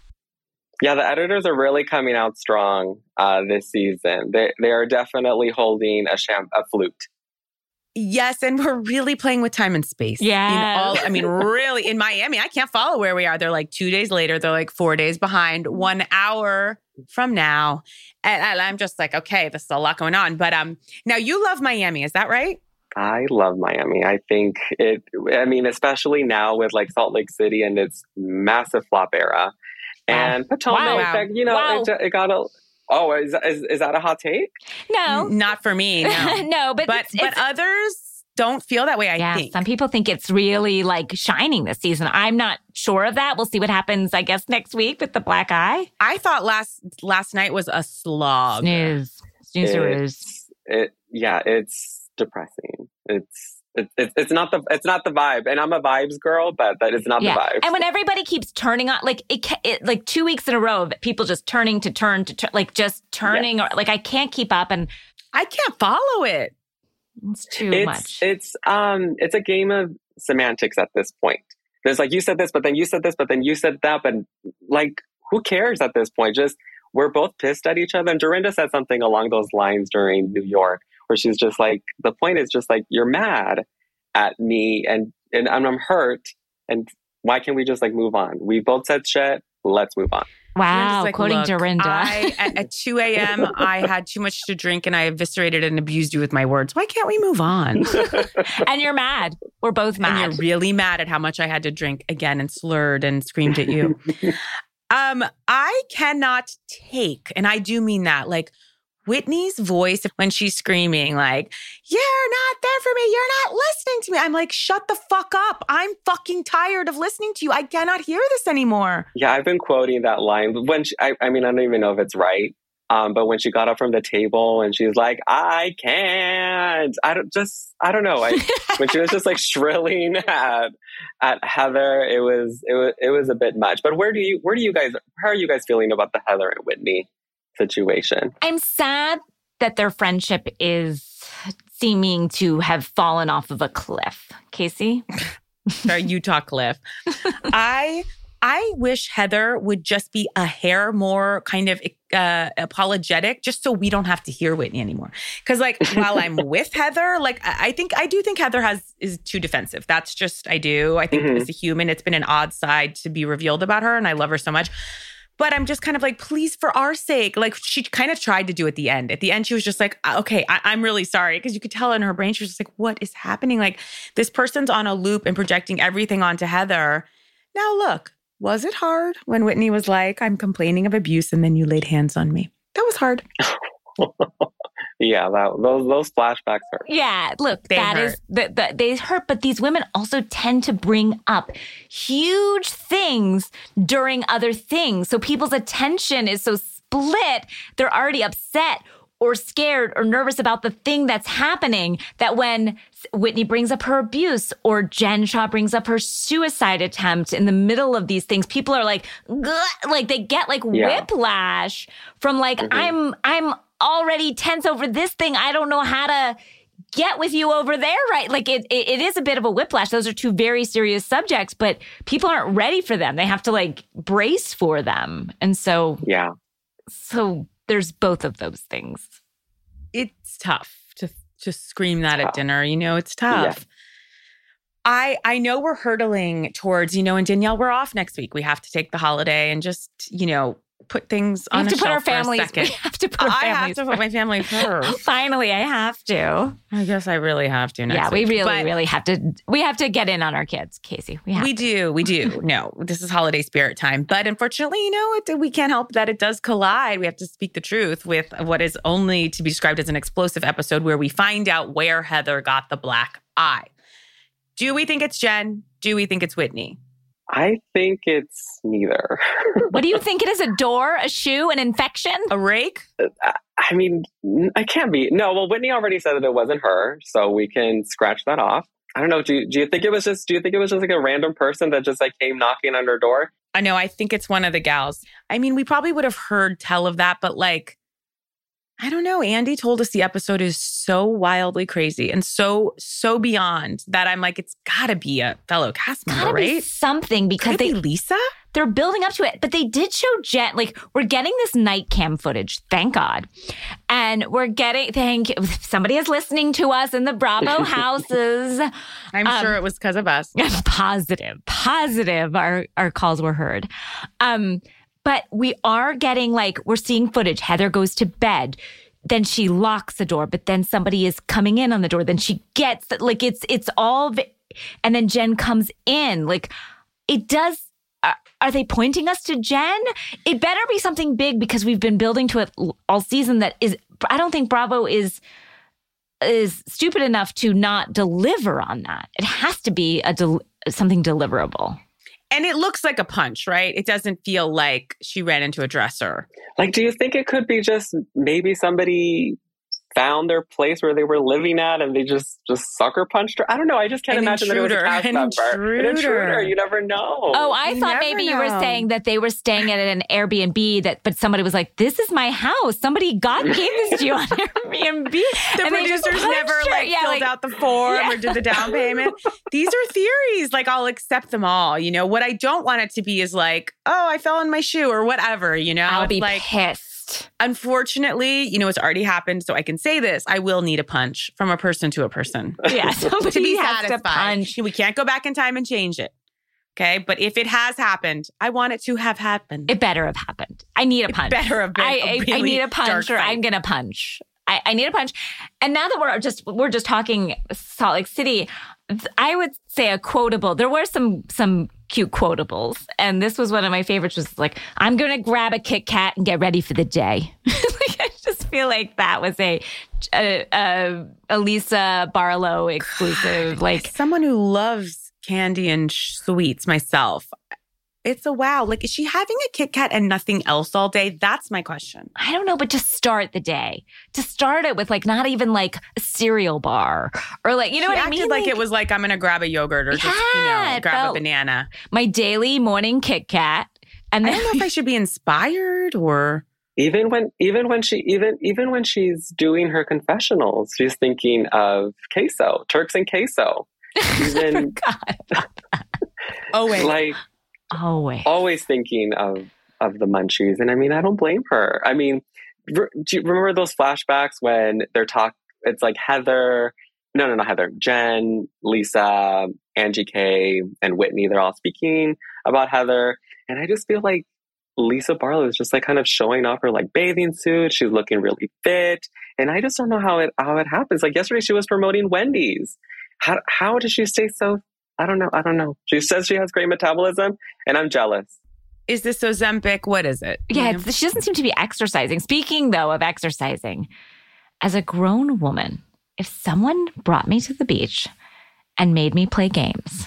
Yeah, the editors are really coming out strong uh, this season. They they are definitely holding a sham- a flute. Yes, and we're really playing with time and space. Yeah. All, I mean, really, in Miami, I can't follow where we are. They're like two days later. They're like four days behind. One hour from now, and, and I'm just like, okay, this is a lot going on. But um, now you love Miami, is that right? I love Miami. I think it. I mean, especially now with like Salt Lake City and its massive flop era, and Potomac. Wow. you know, Wow. it, it got a. Oh, is, is is that a hot take? No, Not for me, no. no, but but it's, but it's- others don't feel that way. I yeah, think. some people think it's really like shining this season. I'm not sure of that. We'll see what happens, I guess, next week with the black eye. I thought last last night was a slog. Snooze. Snoozeroos. It's, it yeah, it's depressing. It's it, it, it's not the it's not the vibe, and I'm a vibes girl, but that is not Yeah. the vibe. And when everybody keeps turning on, like it, it, like two weeks in a row, of people just turning to turn to turn, like just turning, or like I can't keep up, and I can't follow it. it's too it's much. it's um it's a game of semantics at this point. There's like you said this, but then you said this, but then you said that, but like who cares at this point? Just we're both pissed at each other. And Dorinda said something along those lines during New York, where she's just like, the point is just like you're mad at me, and and, and I'm hurt, and why can't we just like move on? We both said shit. Let's move on. wow, Dorinda's like, quoting Dorinda. I, at, at 2 a.m., I had too much to drink and I eviscerated and abused you with my words. Why can't we move on? and you're mad. We're both mad. And you're really mad at how much I had to drink again and slurred and screamed at you. um, I cannot take, and I do mean that, like Whitney's voice when she's screaming, like, You're not there for me. You're not listening to me. I'm like, shut the fuck up. I'm fucking tired of listening to you. I cannot hear this anymore. Yeah, I've been quoting that line. But When she, I, I mean, I don't even know if it's right. Um, but when she got up from the table and she's like, "I can't," I don't just, I don't know. I, when she was just like shrilling at at Heather, it was it was it was a bit much. But where do you where do you guys how are you guys feeling about the Heather and Whitney situation? I'm sad that their friendship is seeming to have fallen off of a cliff. Casey? Sorry, Utah Cliff. I I wish Heather would just be a hair more kind of uh, apologetic, just so we don't have to hear Whitney anymore. Because like while I'm with Heather, like I I think I do think Heather has is too defensive. That's just I do. I think Mhm. as a human, it's been an odd side to be revealed about her, and I love her so much. But I'm just kind of like, please, for our sake. Like she kind of tried to do at the end. At the end, she was just like, "Uh, okay, I- I'm really sorry. Because you could tell in her brain, she was just like, what is happening? Like this person's on a loop and projecting everything onto Heather. Now look, Was it hard when Whitney was like, I'm complaining of abuse and then you laid hands on me? That was hard. yeah, that, those those flashbacks hurt. Yeah, look, They that hurt. is that the, they hurt, but these women also tend to bring up huge things during other things. So people's attention is so split, they're already upset or scared or nervous about the thing that's happening that when Whitney brings up her abuse or Jen Shah brings up her suicide attempt in the middle of these things, people are like, "Gah," like they get like Yeah. whiplash from like, Mhm. I'm, I'm already tense over this thing. I don't know how to get with you over there, right? Like it, it, it is a bit of a whiplash. Those are two very serious subjects, but people aren't ready for them. They have to like brace for them. And so, Yeah. so there's both of those things. It's tough to to scream that at dinner. You know, it's tough. I I know we're hurtling towards, you know, and Danielle, we're off next week. We have to take the holiday and just, you know, put things We on have a to put our shelf for a families. We have to put our I have to put my family first. Finally, I have to. I guess I really have to next yeah, we really, But really have to. We have to get in on our kids, Casey. We. We to. do, we do. No, this is holiday spirit time. But unfortunately, you know, it, we can't help that it does collide. We have to speak the truth with what is only to be described as an explosive episode where we find out where Heather got the black eye. Do we think it's Jen? Do we think it's Whitney? I think it's neither. What do you think it is? A door, a shoe, an infection? A rake? Uh, I mean, I can't be. No, well, Whitney already said that it wasn't her, so we can scratch that off. I don't know. Do you, do you think it was just? Do you think it was just like a random person that just like came knocking on her door? I know, I think it's one of the gals. I mean, we probably would have heard tell of that, but like, I don't know. Andy told us the episode is so wildly crazy and so, so beyond that I'm like, it's gotta be a fellow cast member, Gotta be right? something because Could they be Lisa? they're building up to it. But they did show Jen, like, we're getting this night cam footage, thank God. And we're getting, thank somebody is listening to us in the Bravo houses. I'm Um, sure it was because of us. positive, positive, our, our calls were heard. Um, but we are getting like, we're seeing footage. Heather goes to bed. Then she locks the door, but then somebody is coming in on the door. Then she gets like it's it's all, and then Jen comes in. Like it does. Are, are they pointing us to Jen? It better be something big because we've been building to it all season. That is, I don't think Bravo is is stupid enough to not deliver on that. It has to be a del- something deliverable. And it looks like a punch, right? It doesn't feel like she ran into a dresser. Like, do you think it could be just maybe somebody found their place where they were living at and they just just sucker punched her? I don't know. I just can't An imagine that it was a intruder. cast An member. An intruder. intruder. You never know. Oh, I You thought never maybe you were saying that they were staying at an Airbnb that but somebody was like, This is my house. Somebody got gave this to you on Airbnb. The And they just producers punched never her. like Yeah, filled like- out the form Yeah. or did the down payment. These are theories. Like I'll accept them all. You know, what I don't want it to be is like, oh, I fell on my shoe or whatever, you know? I'll It's be like pissed. Unfortunately, you know, it's already happened. So I can say this. I will need a punch from a person to a person. Yeah, somebody to be has to satisfied. punch. We can't go back in time and change it. Okay. But if it has happened, I want it to have happened. It better have happened. I need a It punch. better have been I, a I- I really need a punch, or fight. I'm gonna punch. I, I need a punch. And now that we're just we're just talking Salt Lake City, I would say a quotable. There were some some cute quotables, and this was one of my favorites. Was like, "I'm gonna grab a Kit Kat and get ready for the day." like, I just feel like that was a a, a, a Lisa Barlow exclusive. Like, someone who loves candy and sh- sweets myself. It's a wow. Like, is she having a Kit Kat and nothing else all day? That's my question. I don't know, but to start the day, to start it with like not even like a cereal bar or like you know she what I acted mean. like, it was like I'm gonna grab a yogurt or just you Yeah, know grab felt- a banana. my daily morning Kit Kat, and I then don't know if I should be inspired or even when even when she even even when she's doing her confessionals, she's thinking of queso, Turks and queso. Even God, oh wait, like always. always thinking of of the munchies and i mean i don't blame her. I mean do you remember those flashbacks when they're talk it's like heather no no no heather jen lisa angie k and whitney they're all speaking about heather and i just feel like lisa barlow is just like kind of showing off her like bathing suit she's looking really fit and i just don't know how it how it happens. Like yesterday she was promoting wendy's. How how does she stay so I don't know. I don't know. She says she has great metabolism, and I'm jealous. Is this Ozempic? What is it? Yeah, You know? it's, she doesn't seem to be exercising. Speaking though of exercising, as a grown woman, if someone brought me to the beach and made me play games,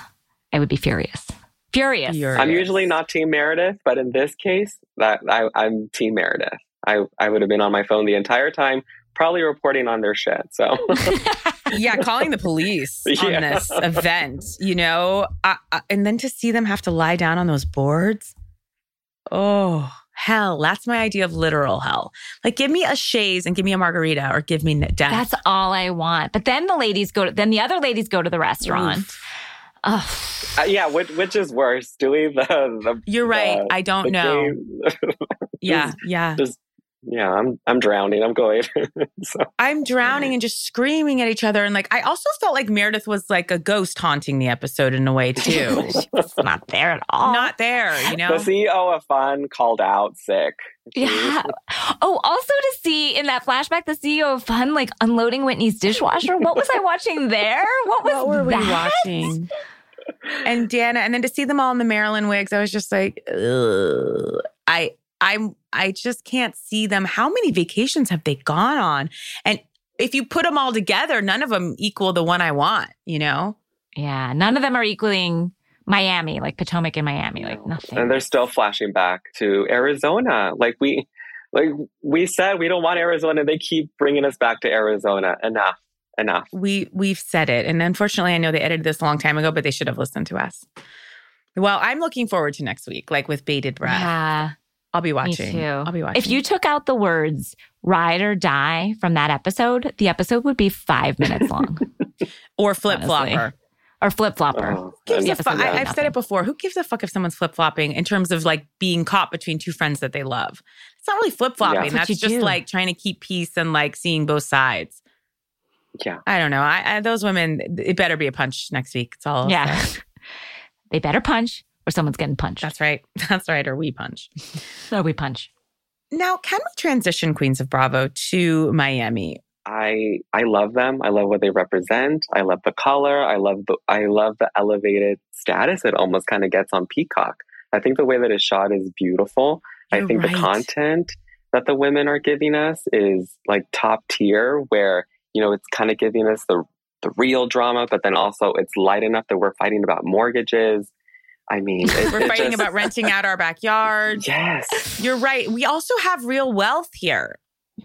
I would be furious. Furious. Furious. I'm usually not Team Meredith, but in this case, that I, I'm Team Meredith. I I would have been on my phone the entire time, probably reporting on their shit. So yeah, calling the police on this event, you know, uh, uh, and then to see them have to lie down on those boards. Oh, hell. That's my idea of literal hell. Like, give me a chaise and give me a margarita or give me death. That's all I want. But then the ladies go to, then the other ladies go to the restaurant. Oh, uh, yeah, which which is worse, doing the the You're right. the- I don't the know. game? Yeah, yeah. Yeah, I'm I'm drowning. I'm going. so I'm drowning and just screaming at each other. And like, I also felt like Meredith was like a ghost haunting the episode in a way, too. it's not there at all. Not there, you know? the CEO of Fun called out sick. Yeah. Oh, also to see in that flashback the CEO of Fun like unloading Whitney's dishwasher. What was I watching there? What was what were we that? watching? And Dana, and then to see them all in the Maryland wigs, I was just like, Ugh. I, I'm, I just can't see them. How many vacations have they gone on? And if you put them all together, none of them equal the one I want. You know? Yeah, none of them are equaling Miami, like Potomac and Miami, like nothing. and they're still flashing back to Arizona. Like we, like we said, we don't want Arizona. They keep bringing us back to Arizona. Enough, enough. We we've said it, and unfortunately, I know they edited this a long time ago, but they should have listened to us. Well, I'm looking forward to next week, like with bated breath. yeah, I'll be watching. me watching. too. I'll be watching. If you took out the words "ride or die" from that episode, the episode would be five minutes long. or flip honestly. flopper. or flip flopper. Oh, gives The a fuck? I, would be I've said it before. Who gives a fuck if someone's flip flopping in terms of like being caught between two friends that they love? It's not really flip flopping. Yeah. That's That's just do. like trying to keep peace and like seeing both sides. yeah. I don't know. I, I those women. It better be a punch next week. It's all. Yeah, they better punch or someone's getting punched. that's right. That's right. Or we punch. or we punch. Now, can we transition Queens of Bravo to Miami? I I love them. I love what they represent. I love the color. I love the I love the elevated status it almost kind of gets on Peacock. I think the way that it's shot is beautiful. I You're think right. the content that the women are giving us is like top tier where, you know, it's kind of giving us the the real drama, but then also it's light enough that we're fighting about mortgages. I mean, it, We're it fighting just- about renting out our backyard. Yes. You're right. We also have real wealth here.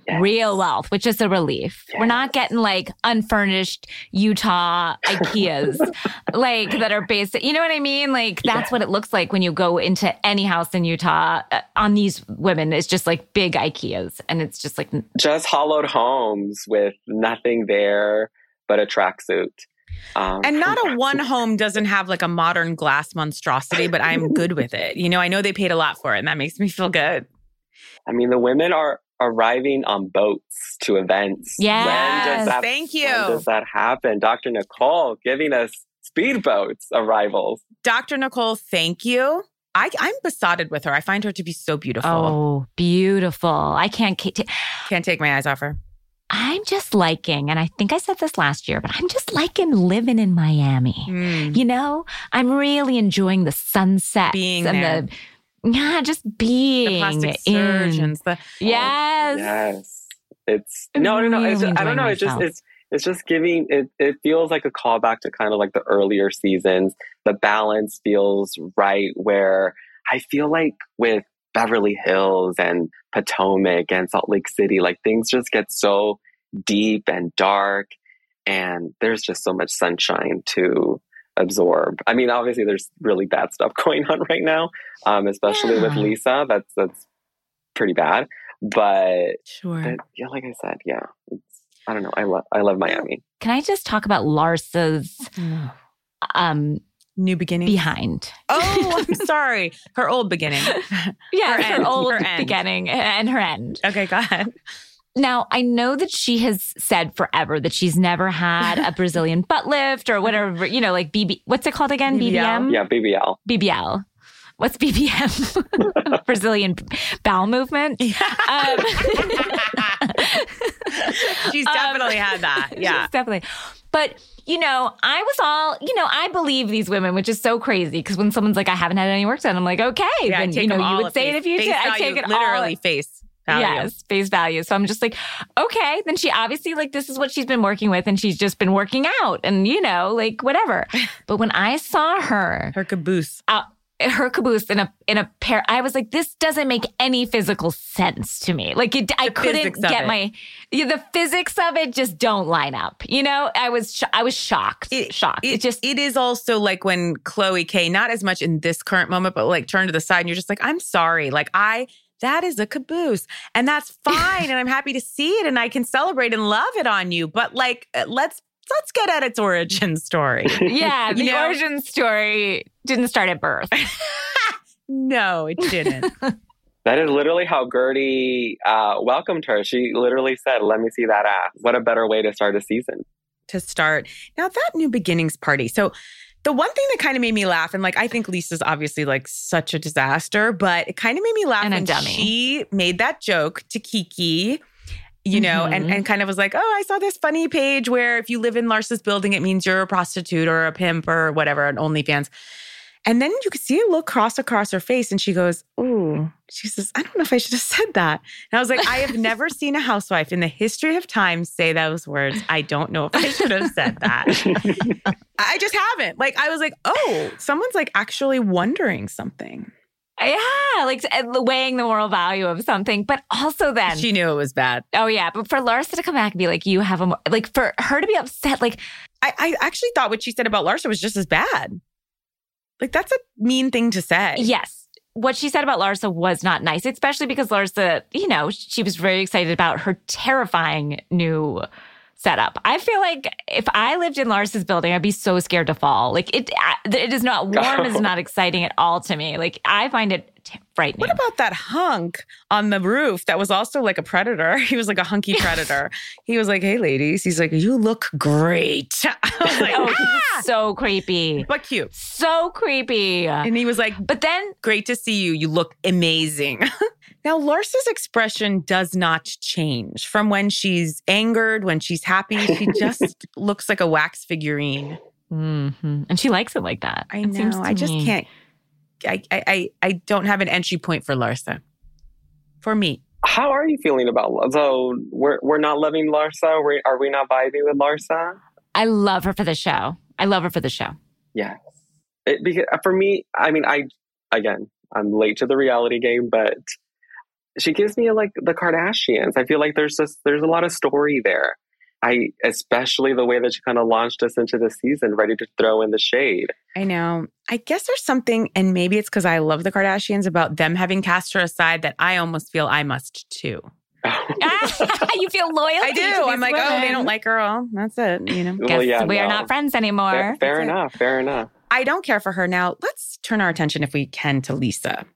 yes. Real wealth, which is a relief. We're not getting like unfurnished Utah IKEAs, like that are based. You know what I mean? Like that's what it looks like when you go into any house in Utah. Uh, on these women, it's just like big IKEAs, and it's just like just hollowed homes with nothing there but a tracksuit. Um, And not a one home doesn't have like a modern glass monstrosity, but I'm good with it. You know, I know they paid a lot for it, and that makes me feel good. I mean, the women are arriving on boats to events. Yes, when does that, thank you. When does that happen? Dr. Nicole giving us speedboats arrivals. Dr. Nicole, thank you. I, I'm besotted with her. I find her to be so beautiful. oh, beautiful. I can't. ca- t- Can't take my eyes off her. I'm just liking, and I think I said this last year, but I'm just liking living in Miami. Mm. You know, I'm really enjoying the sunsets Being and there. the yeah, just being The plastic in. surgeons. The, Yes. Yes. It's I'm no, no, no. It's really just, I don't enjoying know. It's just it's it's just giving it. It feels like a callback to kind of like the earlier seasons. The balance feels right. Where I feel like with Beverly Hills and Potomac and Salt Lake City, like things just get so deep and dark, and there's just so much sunshine to absorb. I mean, obviously, there's really bad stuff going on right now, um, especially with Lisa. That's that's pretty bad, but sure. but yeah, like I said, yeah, it's, I don't know. I love I love Miami. Can I just talk about Larsa's um New beginning. behind? Oh, I'm sorry. Her old beginning. Yeah, Her her, end, old her beginning and her end. Okay, go ahead. Now, I know that she has said forever that she's never had a Brazilian butt lift or whatever, you know, like BB, what's it called again? BBL? BBM? Yeah, BBL. BBL. What's BBM? Brazilian bowel movement. Um, She's Um, definitely had that. Yeah. She's definitely. But, you know, I was all, you know, I believe these women, which is so crazy because when someone's like, I haven't had any work done, I'm like, okay. Yeah, then, you know, you would say it if you did. I take it literally all. face value. Yes, face value. So I'm just like, okay, then she obviously like this is what she's been working with and she's just been working out and you know, like whatever. But when I saw her Her caboose. out her caboose in a in a pair, I was like, this doesn't make any physical sense to me. Like it, I couldn't get it. my yeah, the physics of it just don't line up. You know, I was sh- I was shocked, shocked. It, It, just it is also like when Khloé K, not as much in this current moment, but like turn to the side and you're just like, I'm sorry. Like I that is a caboose. And that's fine. and I'm happy to see it and I can celebrate and love it on you. But like uh, let's let's get at its origin story. yeah, the know? origin story didn't start at birth. no, it didn't. That is literally how Guerdy uh, welcomed her. She literally said, "Let me see that ass." What a better way to start a season. to start. Now that new beginnings party. So the one thing that kind of made me laugh, and like I think Lisa's obviously like such a disaster, but it kind of made me laugh And a when dummy. she made that joke to Kiki. You know, and, Mhm. and kind of was like, oh, I saw this funny page where if you live in Larsa's building, it means you're a prostitute or a pimp or whatever, an OnlyFans. And then you could see a look cross across her face, and she goes, "Ooh." She says, "I don't know if I should have said that." And I was like, "I have never seen a housewife in the history of time say those words. I don't know if I should have said that. I just haven't. Like, I was like, oh, someone's like actually wondering something. Yeah, like uh, weighing the moral value of something, but also then She knew it was bad. Oh yeah, but for Larsa to come back and be like, "You have a like," for her to be upset, like, I, I actually thought what she said about Larsa was just as bad. Like, that's a mean thing to say. yes, what she said about Larsa was not nice, especially because Larsa, you know, she was very excited about her terrifying new setup. I feel like if I lived in Larsa's building, I'd be so scared to fall. Like it, it is not warm. It's not exciting at all to me. Like I find it t- frightening. What about that hunk on the roof that was also like a predator? He was like a hunky predator. he was like, hey, ladies. He's like, you look great. I was like, oh, "Ah!" so creepy, but cute. so creepy. And he was like, But then great to see you. You look amazing. Now, Larsa's expression does not change from when she's angered, when she's happy. She just looks like a wax figurine. Mhm. And she likes it like that. I It seems know. I just me. can't. I, I I I don't have an entry point for Larsa. For me, How are you feeling about? So we're we're not loving Larsa. we are we not vibing with Larsa? I love her for the show. I love her for the show. Yes. It, because for me, I mean, I again, I'm late to the reality game, but she gives me like the Kardashians. I feel like there's just there's a lot of story there. I especially the way that she kind of launched us into the season, ready to throw in the shade. I know. I guess there's something, and maybe it's because I love the Kardashians about them having cast her aside that I almost feel I must too. you feel loyal. I do. I'm like, oh, they don't like her. Oh, that's it. You know. Guess Well, yeah, we are not friends anymore. fair, fair That's it. enough. Fair enough. I don't care for her now. Let's turn our attention, if we can, to Lisa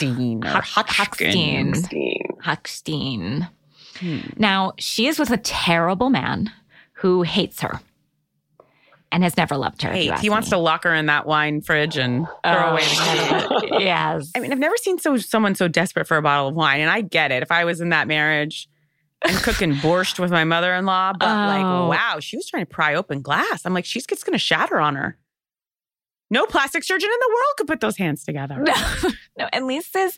Hutchstein or. Huckstein. Huckstein. Hmm. Now, she is with a terrible man who hates her and has never loved her. Hey, he wants me. to lock her in that wine fridge and throw Oh, away the key. yes. I mean, I've never seen so someone so desperate for a bottle of wine, and I get it. If I was in that marriage and cooking borscht with my mother-in-law, but Oh. like, wow, she was trying to pry open glass. I'm like, she's just going to shatter on her. No plastic surgeon in the world could put those hands together. No, no. And Lisa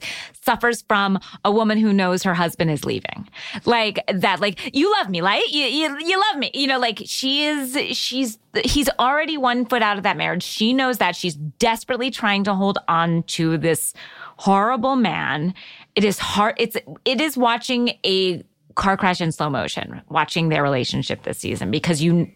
suffers from a woman who knows her husband is leaving. Like that, like, you love me, like, you, you, you love me. You know, like, she is, she's, he's already one foot out of that marriage. She knows that. She's desperately trying to hold on to this horrible man. It is hard. It's, it is watching a car crash in slow motion, watching their relationship this season because you,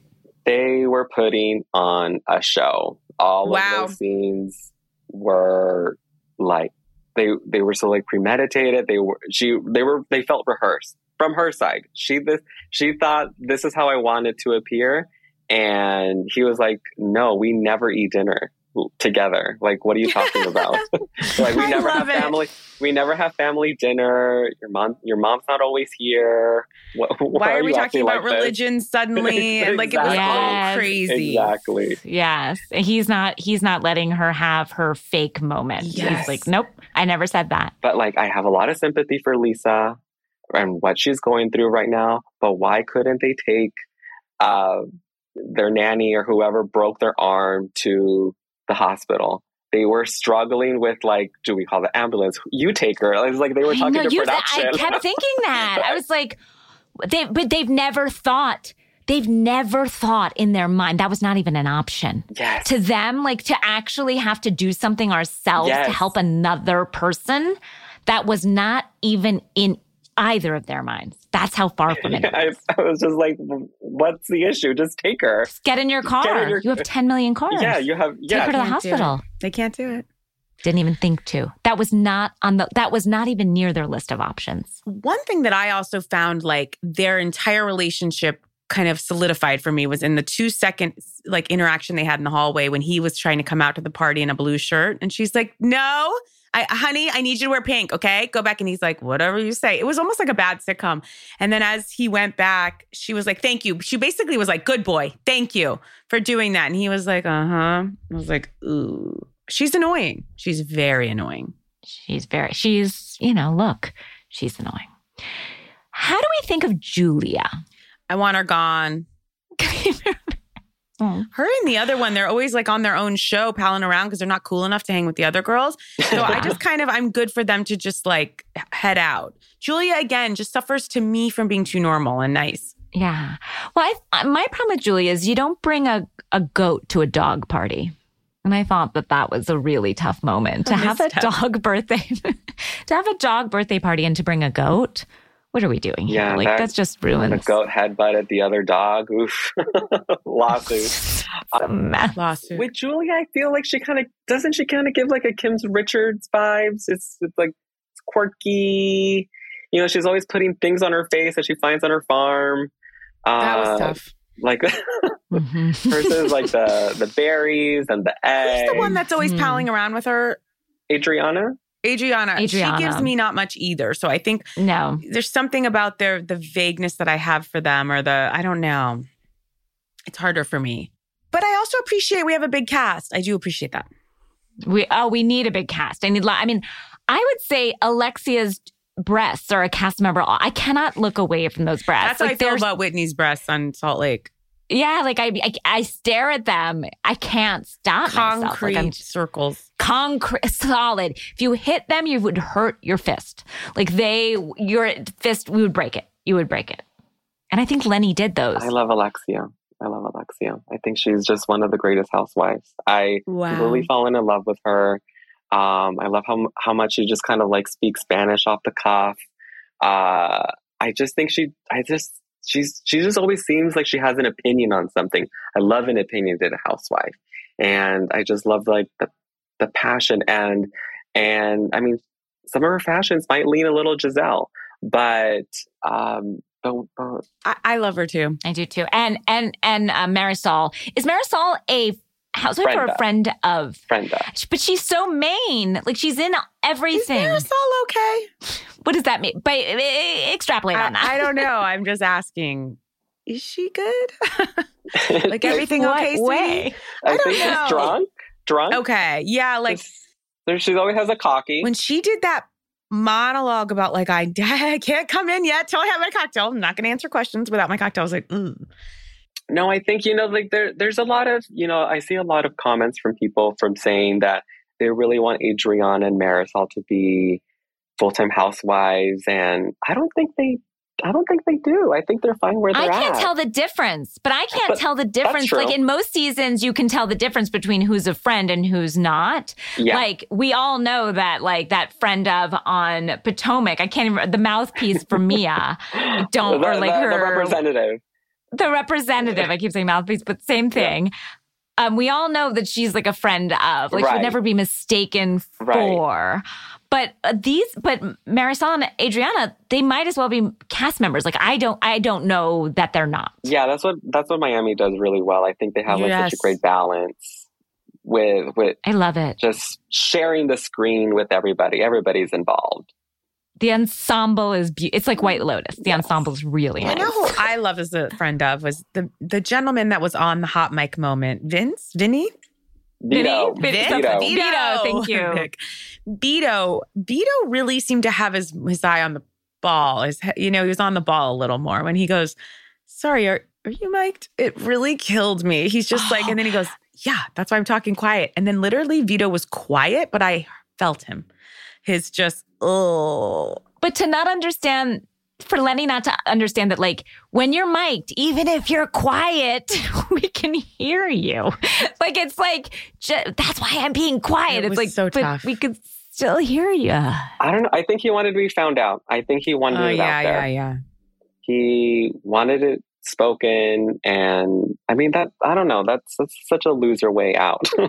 They were putting on a show. All Wow. of those scenes were like they they were so like premeditated. They were she they were they felt rehearsed from her side. She this she thought this is how I wanted to appear, and he was like, "No, we never eat dinner together. Like, what are you talking about? like, we I never have love it. family. We never have family dinner. Your mom your mom's not always here. What, Why are we talking about like this?" religion suddenly? And like, it was all Yes. crazy. Exactly. yes, he's not, he's not letting her have her fake moment. Yes. He's like, nope, I never said that. But like, I have a lot of sympathy for Lisa and what she's going through right now. But why couldn't they take uh, their nanny or whoever broke their arm to the hospital. They were struggling with like, do we call the ambulance? You take her. It was like they were talking know, to you- production. I kept thinking that. I was like, they, but they've never thought. They've never thought in their mind that was not even an option. yes. To them, like to actually have to do something ourselves Yes. to help another person, that was not even in either of their minds. That's how far from it. it I, is. I was just like, what's the issue? Just take her. Just get in your car. In your- you have 10 million cars. Yeah, you have. Take her to the Can't do it. hospital. They can't do it. Didn't even think to. That was not on the that was not even near their list of options. One thing that I also found like their entire relationship kind of solidified for me was in the two second like interaction they had in the hallway when he was trying to come out to the party in a blue shirt and she's like, "No, I honey, I need you to wear pink, okay? Go back." And he's like, "Whatever you say." It was almost like a bad sitcom. And then as he went back, she was like, "Thank you." She basically was like, "Good boy. Thank you for doing that." And he was like, "Uh-huh." I was like, "Ooh." She's annoying. She's very annoying. She's very she's, you know, look, she's annoying. How do we think of Julia? I want her gone. Oh. Her and the other one, they're always like on their own show, palling around because they're not cool enough to hang with the other girls. So I just kind of, I'm good for them to just like head out. Julia, again, just suffers to me from being too normal and nice. Yeah. Well, I, my problem with Julia is you don't bring a, a goat to a dog party. And I thought that that was a really tough moment to have a dog birthday, to have a dog birthday party and to bring a goat. What are we doing here? Yeah, like that- that's just ruins. the ruins. goat headbutted the other dog. Oof. Lawsuit. It's a mess. Lawsuit. With Julia, I feel like she kind of doesn't she kind of give like a Kim's Richards vibes. It's, it's like it's quirky. You know, she's always putting things on her face that she finds on her farm. that was Uh, tough. Like Mhm. versus like the the berries and the eggs. Who's the one that's always Hmm. palling around with her? Adriana. Adriana. Adriana. She gives me not much either. So I think no. there's something about their the vagueness that I have for them or the I don't know. It's harder for me. But I also appreciate we have a big cast. I do appreciate that. We oh, we need a big cast. I need. I mean, I would say Alexia's breasts are a cast member. I cannot look away from those breasts. That's how I feel about Whitney's breasts on Salt Lake. Yeah, like I, I, I stare at them. I can't stop myself. Concrete Like circles. concrete, solid. If you hit them, you would hurt your fist. Like they, your fist, we would break it. You would break it. And I think Lenny did those. I love Alexia. I love Alexia. I think she's just one of the greatest housewives. I Wow. really fallen in love with her. Um, I love how how much she just kind of like speaks Spanish off the cuff. Uh, I just think she, I just she's she just always seems like she has an opinion on something. I love an opinionated housewife, and I just love like the the passion and and I mean some of her fashions might lean a little Gizelle, but um, but, but I, I love her too. I do too. And and and uh, Marisol is Marisol a housewife or a Brenda. friend of? Brenda. But she's so main. Like she's in everything. Is everything. Marisol okay? What does that mean? But uh, extrapolate on that. I, I don't know. I'm just asking. Is she good? like everything What okay, sweetie? way? I, I don't think know. she's drunk. Drunk. Okay. Yeah, like There, she always has a cocky. when she did that monologue about like I, I can't come in yet till I have my cocktail. I'm not going to answer questions without my cocktail. I was like, mm. No, I think you know, like there, there's a lot of you know, I see a lot of comments from people from saying that they really want Adriana and Marisol to be full time housewives, and I don't think they, I don't think they do. I think they're fine where they're I can't at. tell the difference, but I can't But tell the difference. Like in most seasons, you can tell the difference between who's a friend and who's not. yeah, Like we all know that, like that friend of on Potomac. I can't even the mouthpiece for Mia. don't- the, or like the- the her- representative. The representative. I keep saying mouthpiece, but same thing. Um, we all know that she's like a friend of. Like she would never be mistaken Right. for. But uh, these, but Marisol and Adriana, they might as well be cast members. Like I don't, I don't know that they're not. Yeah, that's what that's what Miami does really well. I think they have like such a great balance with with I love it. just sharing the screen with everybody. Everybody's involved. The ensemble is be- it's like White Lotus. The Yes. ensemble is really You nice. know who I love as a friend of was the the gentleman that was on the hot mic moment, Vince, Vinny, Vito. Vinny? Vince? Vito. Vito, thank you. Vic. Vito, Vito really seemed to have his his eye on the ball. His, you know, he was on the ball a little more when he goes, "Sorry, are Are you mic'd? It really killed me. He's just like, and then he goes, Yeah, that's why I'm talking quiet. And then literally Vito was quiet, but I felt him. His just, oh. But to not understand, for Lenny not to understand that, like, when you're mic'd, even if you're quiet, we can hear you. Like, it's like, ju- that's why I'm being quiet. It it's was like, so but tough. we could still hear you. I don't know. I think he wanted to be found out. I think he wanted Oh, it yeah, out there. yeah, yeah. He wanted it spoken, and I mean that. I don't know. That's that's such a loser way out. uh,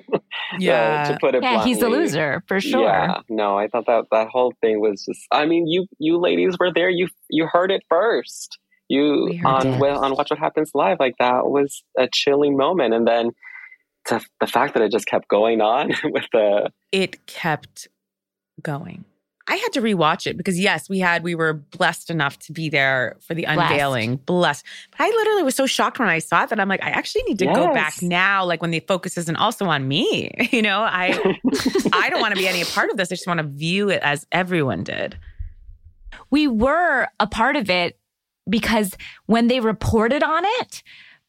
Yeah. to put it Yeah, he's a loser for sure. Yeah, no, I thought that that whole thing was just. I mean, you you ladies were there. You you heard it first. You on it. on Watch What Happens Live. Like that was a chilling moment, and then to the fact that it just kept going on with the it kept going. I had to rewatch it because yes, we had we were blessed enough to be there for the Blessed. unveiling. Blessed. But I literally was so shocked when I saw it that I'm like, I actually need to go back now, like when the focus isn't also on me. You know, I I don't want to be any part of this. I just want to view it as everyone did. we were a part of it because when they reported on it,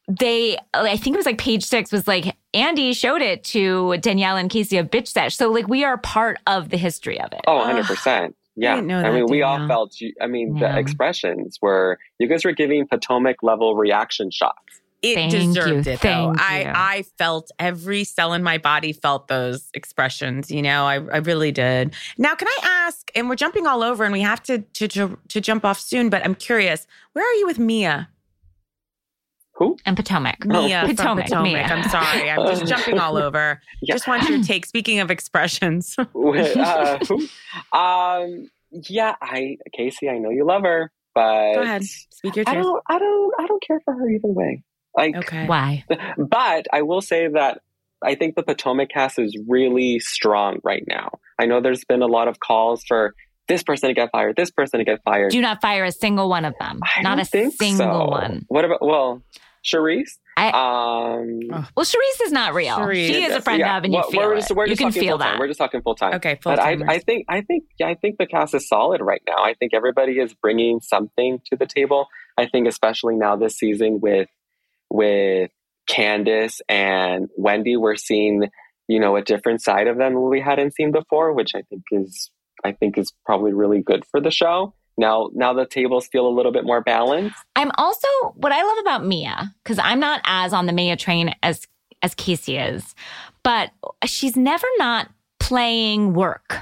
they, I think it was like page six was like, Andy showed it to Danielle and Casey of Bitch Sesh. So like we are part of the history of it. oh, 100 percent. Yeah, didn't know I that, mean, we all felt. I mean, Yeah. the expressions were you guys were giving Potomac level reaction shots. It Thank deserved you. it though. Thank I you. I felt every cell in my body felt those expressions. You know, I I really did. Now, can I ask? And we're jumping all over, and we have to to to, to jump off soon. But I'm curious, where are you with Mia? Who? And Potomac. Mia from Potomac, Potomac. Mia. I'm sorry. I'm just jumping all over. Yeah. Just want your take. Speaking of expressions, With, uh, who? Um, yeah, I Casey, I know you love her, but go ahead. Speak your I don't, I don't, I don't care for her either way. Like, Okay. Why? but I will say that I think the Potomac cast is really strong right now. I know there's been a lot of calls for this person to get fired, this person to get fired. Do not fire a single one of them. I Not don't a think single so. one. What about well, Charrisse? I- um, Oh, Well, Charrisse is not real. Charrisse. She is a friend yeah, of, and you well, feel we're it. just, we're you can feel that. We're just talking full time. Okay. Full But I. I think I think yeah, I think the cast is solid right now. I think everybody is bringing something to the table. I think especially now this season with with Candiace and Wendy, we're seeing you know a different side of them we hadn't seen before, which I think is I think is probably really good for the show. Now now the tables feel a little bit more balanced. I'm also what I love about Mia because I'm not as on the Mia train as as Casey is, but she's never not playing work.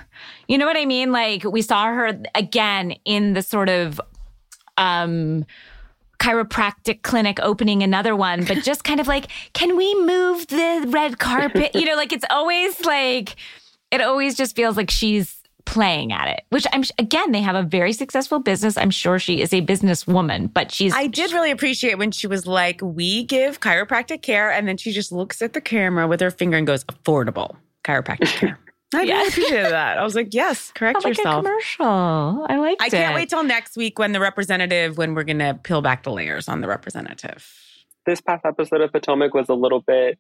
You know what I mean? Like we saw her again in the sort of um chiropractic clinic opening another one but just kind of like can we move the red carpet you know like it's always like it always just feels like she's playing at it which i'm again they have a very successful business i'm sure she is a businesswoman but she's I did really appreciate when she was like, "We give chiropractic care," and then she just looks at the camera with her finger and goes, "Affordable chiropractic care." I Yeah. really appreciated that. I was like, "Yes, correct like a yourself." commercial i like I can't wait till next week when the representative, when we're gonna peel back the layers on the representative. This past episode of Potomac was a little bit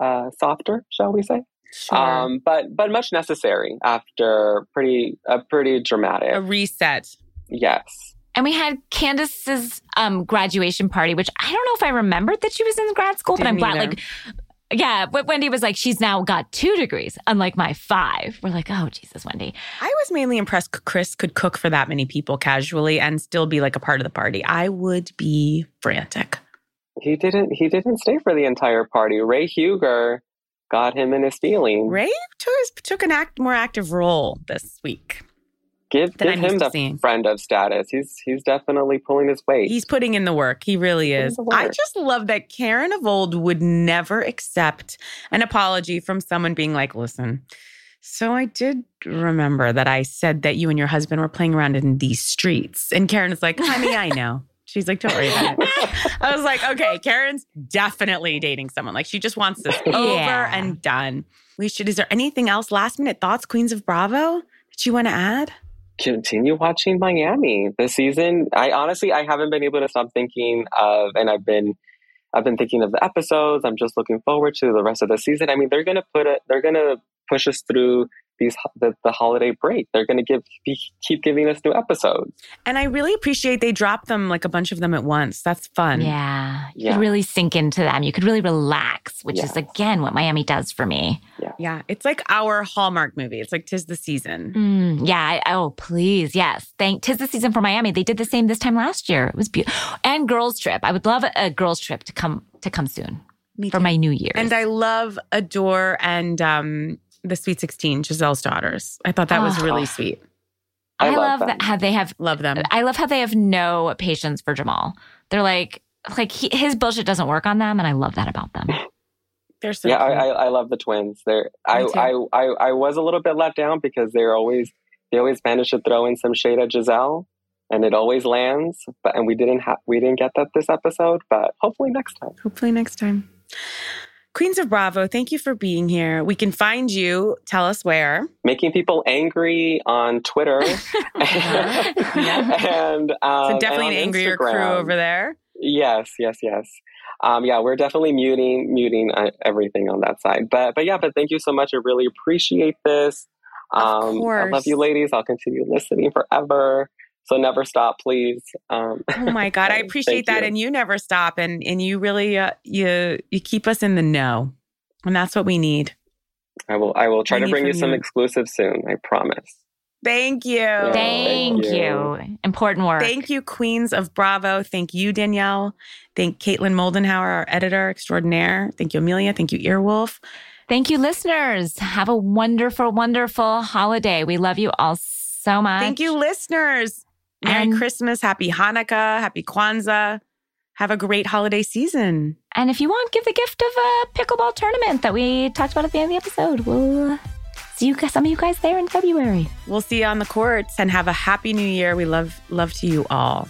uh, softer, shall we say? Sure. um, but but much necessary after pretty a pretty dramatic. a reset. yes, and we had Candiace's um graduation party which i don't know if i remembered that she was in grad school but i'm Didn't glad either. like yeah, but Wendy was like, she's now got two degrees, unlike my five. We're like, oh, Jesus, Wendy. I was mainly impressed Chris could cook for that many people casually and still be like a part of the party. I would be frantic. he didn't. He didn't stay for the entire party. Ray Huger got him in his feelings. Ray took, took an act more active role this week. give give him the seeing. friend of status. He's he's definitely pulling his weight. He's putting in the work. He really is. I just love that Karen of old would never accept an apology from someone being like, listen, so I did remember that I said that you and your husband were playing around in these streets. And Karen is like, honey, I know. She's like, don't worry about it. I was like, okay, Karen's definitely dating someone. Like she just wants this over Yeah. and done. We should, is there anything else? Last minute thoughts, Queens of Bravo, that you want to add? continue watching Miami this season. I honestly I haven't been able to stop thinking of and I've been I've been thinking of the episodes. I'm just looking forward to the rest of the season. I mean, they're going to put it they're going to push us through these the, the holiday break. They're going to give be, keep giving us new episodes. And I really appreciate they drop them like a bunch of them at once. That's fun. Yeah. You Yeah. could really sink into them. You could really relax, which is again what Miami does for me. Yeah. It's like our Hallmark movie. It's like tis the season. Mm, yeah. I, oh, please. Yes. Thank. Tis the season for Miami. They did the same this time last year. It was beautiful. And girls trip. I would love a, a girls trip to come to come soon Me for too. my New year. And I love, adore, and um, the Sweet 16, Gizelle's daughters. I thought that was Oh. really sweet. I, I love, love them. how they have. Love them. I love how they have no patience for Jamal. They're like, like he, his bullshit doesn't work on them, and I love that about them. They're so yeah, I, cute. I, I love the twins. They're I, I, I, I was a little bit let down because they're always they always manage to throw in some shade at Giselle, and it always lands. But and we didn't have we didn't get that this episode, but hopefully next time. Hopefully next time. Queens of Bravo, thank you for being here. We can find you. Tell us where. Making people angry on Twitter, and um, So definitely an and on angrier crew over there. Yes, yes, yes. Um, yeah, we're definitely muting muting uh, everything on that side. But but yeah, but thank you so much. I really appreciate this. Of Um, I love you, ladies. I'll continue listening forever. So never stop, please. Um, Oh my God, I appreciate that, you. and you never stop, and and you really uh, you you keep us in the know, and that's what we need. I will I will try I to bring you some you. exclusives soon. I promise. Thank you. Yeah. Thank thank you. you. Important work. Thank you, Queens of Bravo. Thank you, Danielle. Thank Caitlin Moldenhauer, our editor extraordinaire. Thank you, Amelia. Thank you, Earwolf. Thank you, listeners. Have a wonderful, wonderful holiday. We love you all so much. Thank you, listeners. Merry And- Christmas, Happy Hanukkah, Happy Kwanzaa. Have a great holiday season. And if you want, give the gift of a pickleball tournament that we talked about at the end of the episode. We'll uh, see you guys, some of you guys there in February. We'll see you on the courts and have a happy new year. We love love to you all.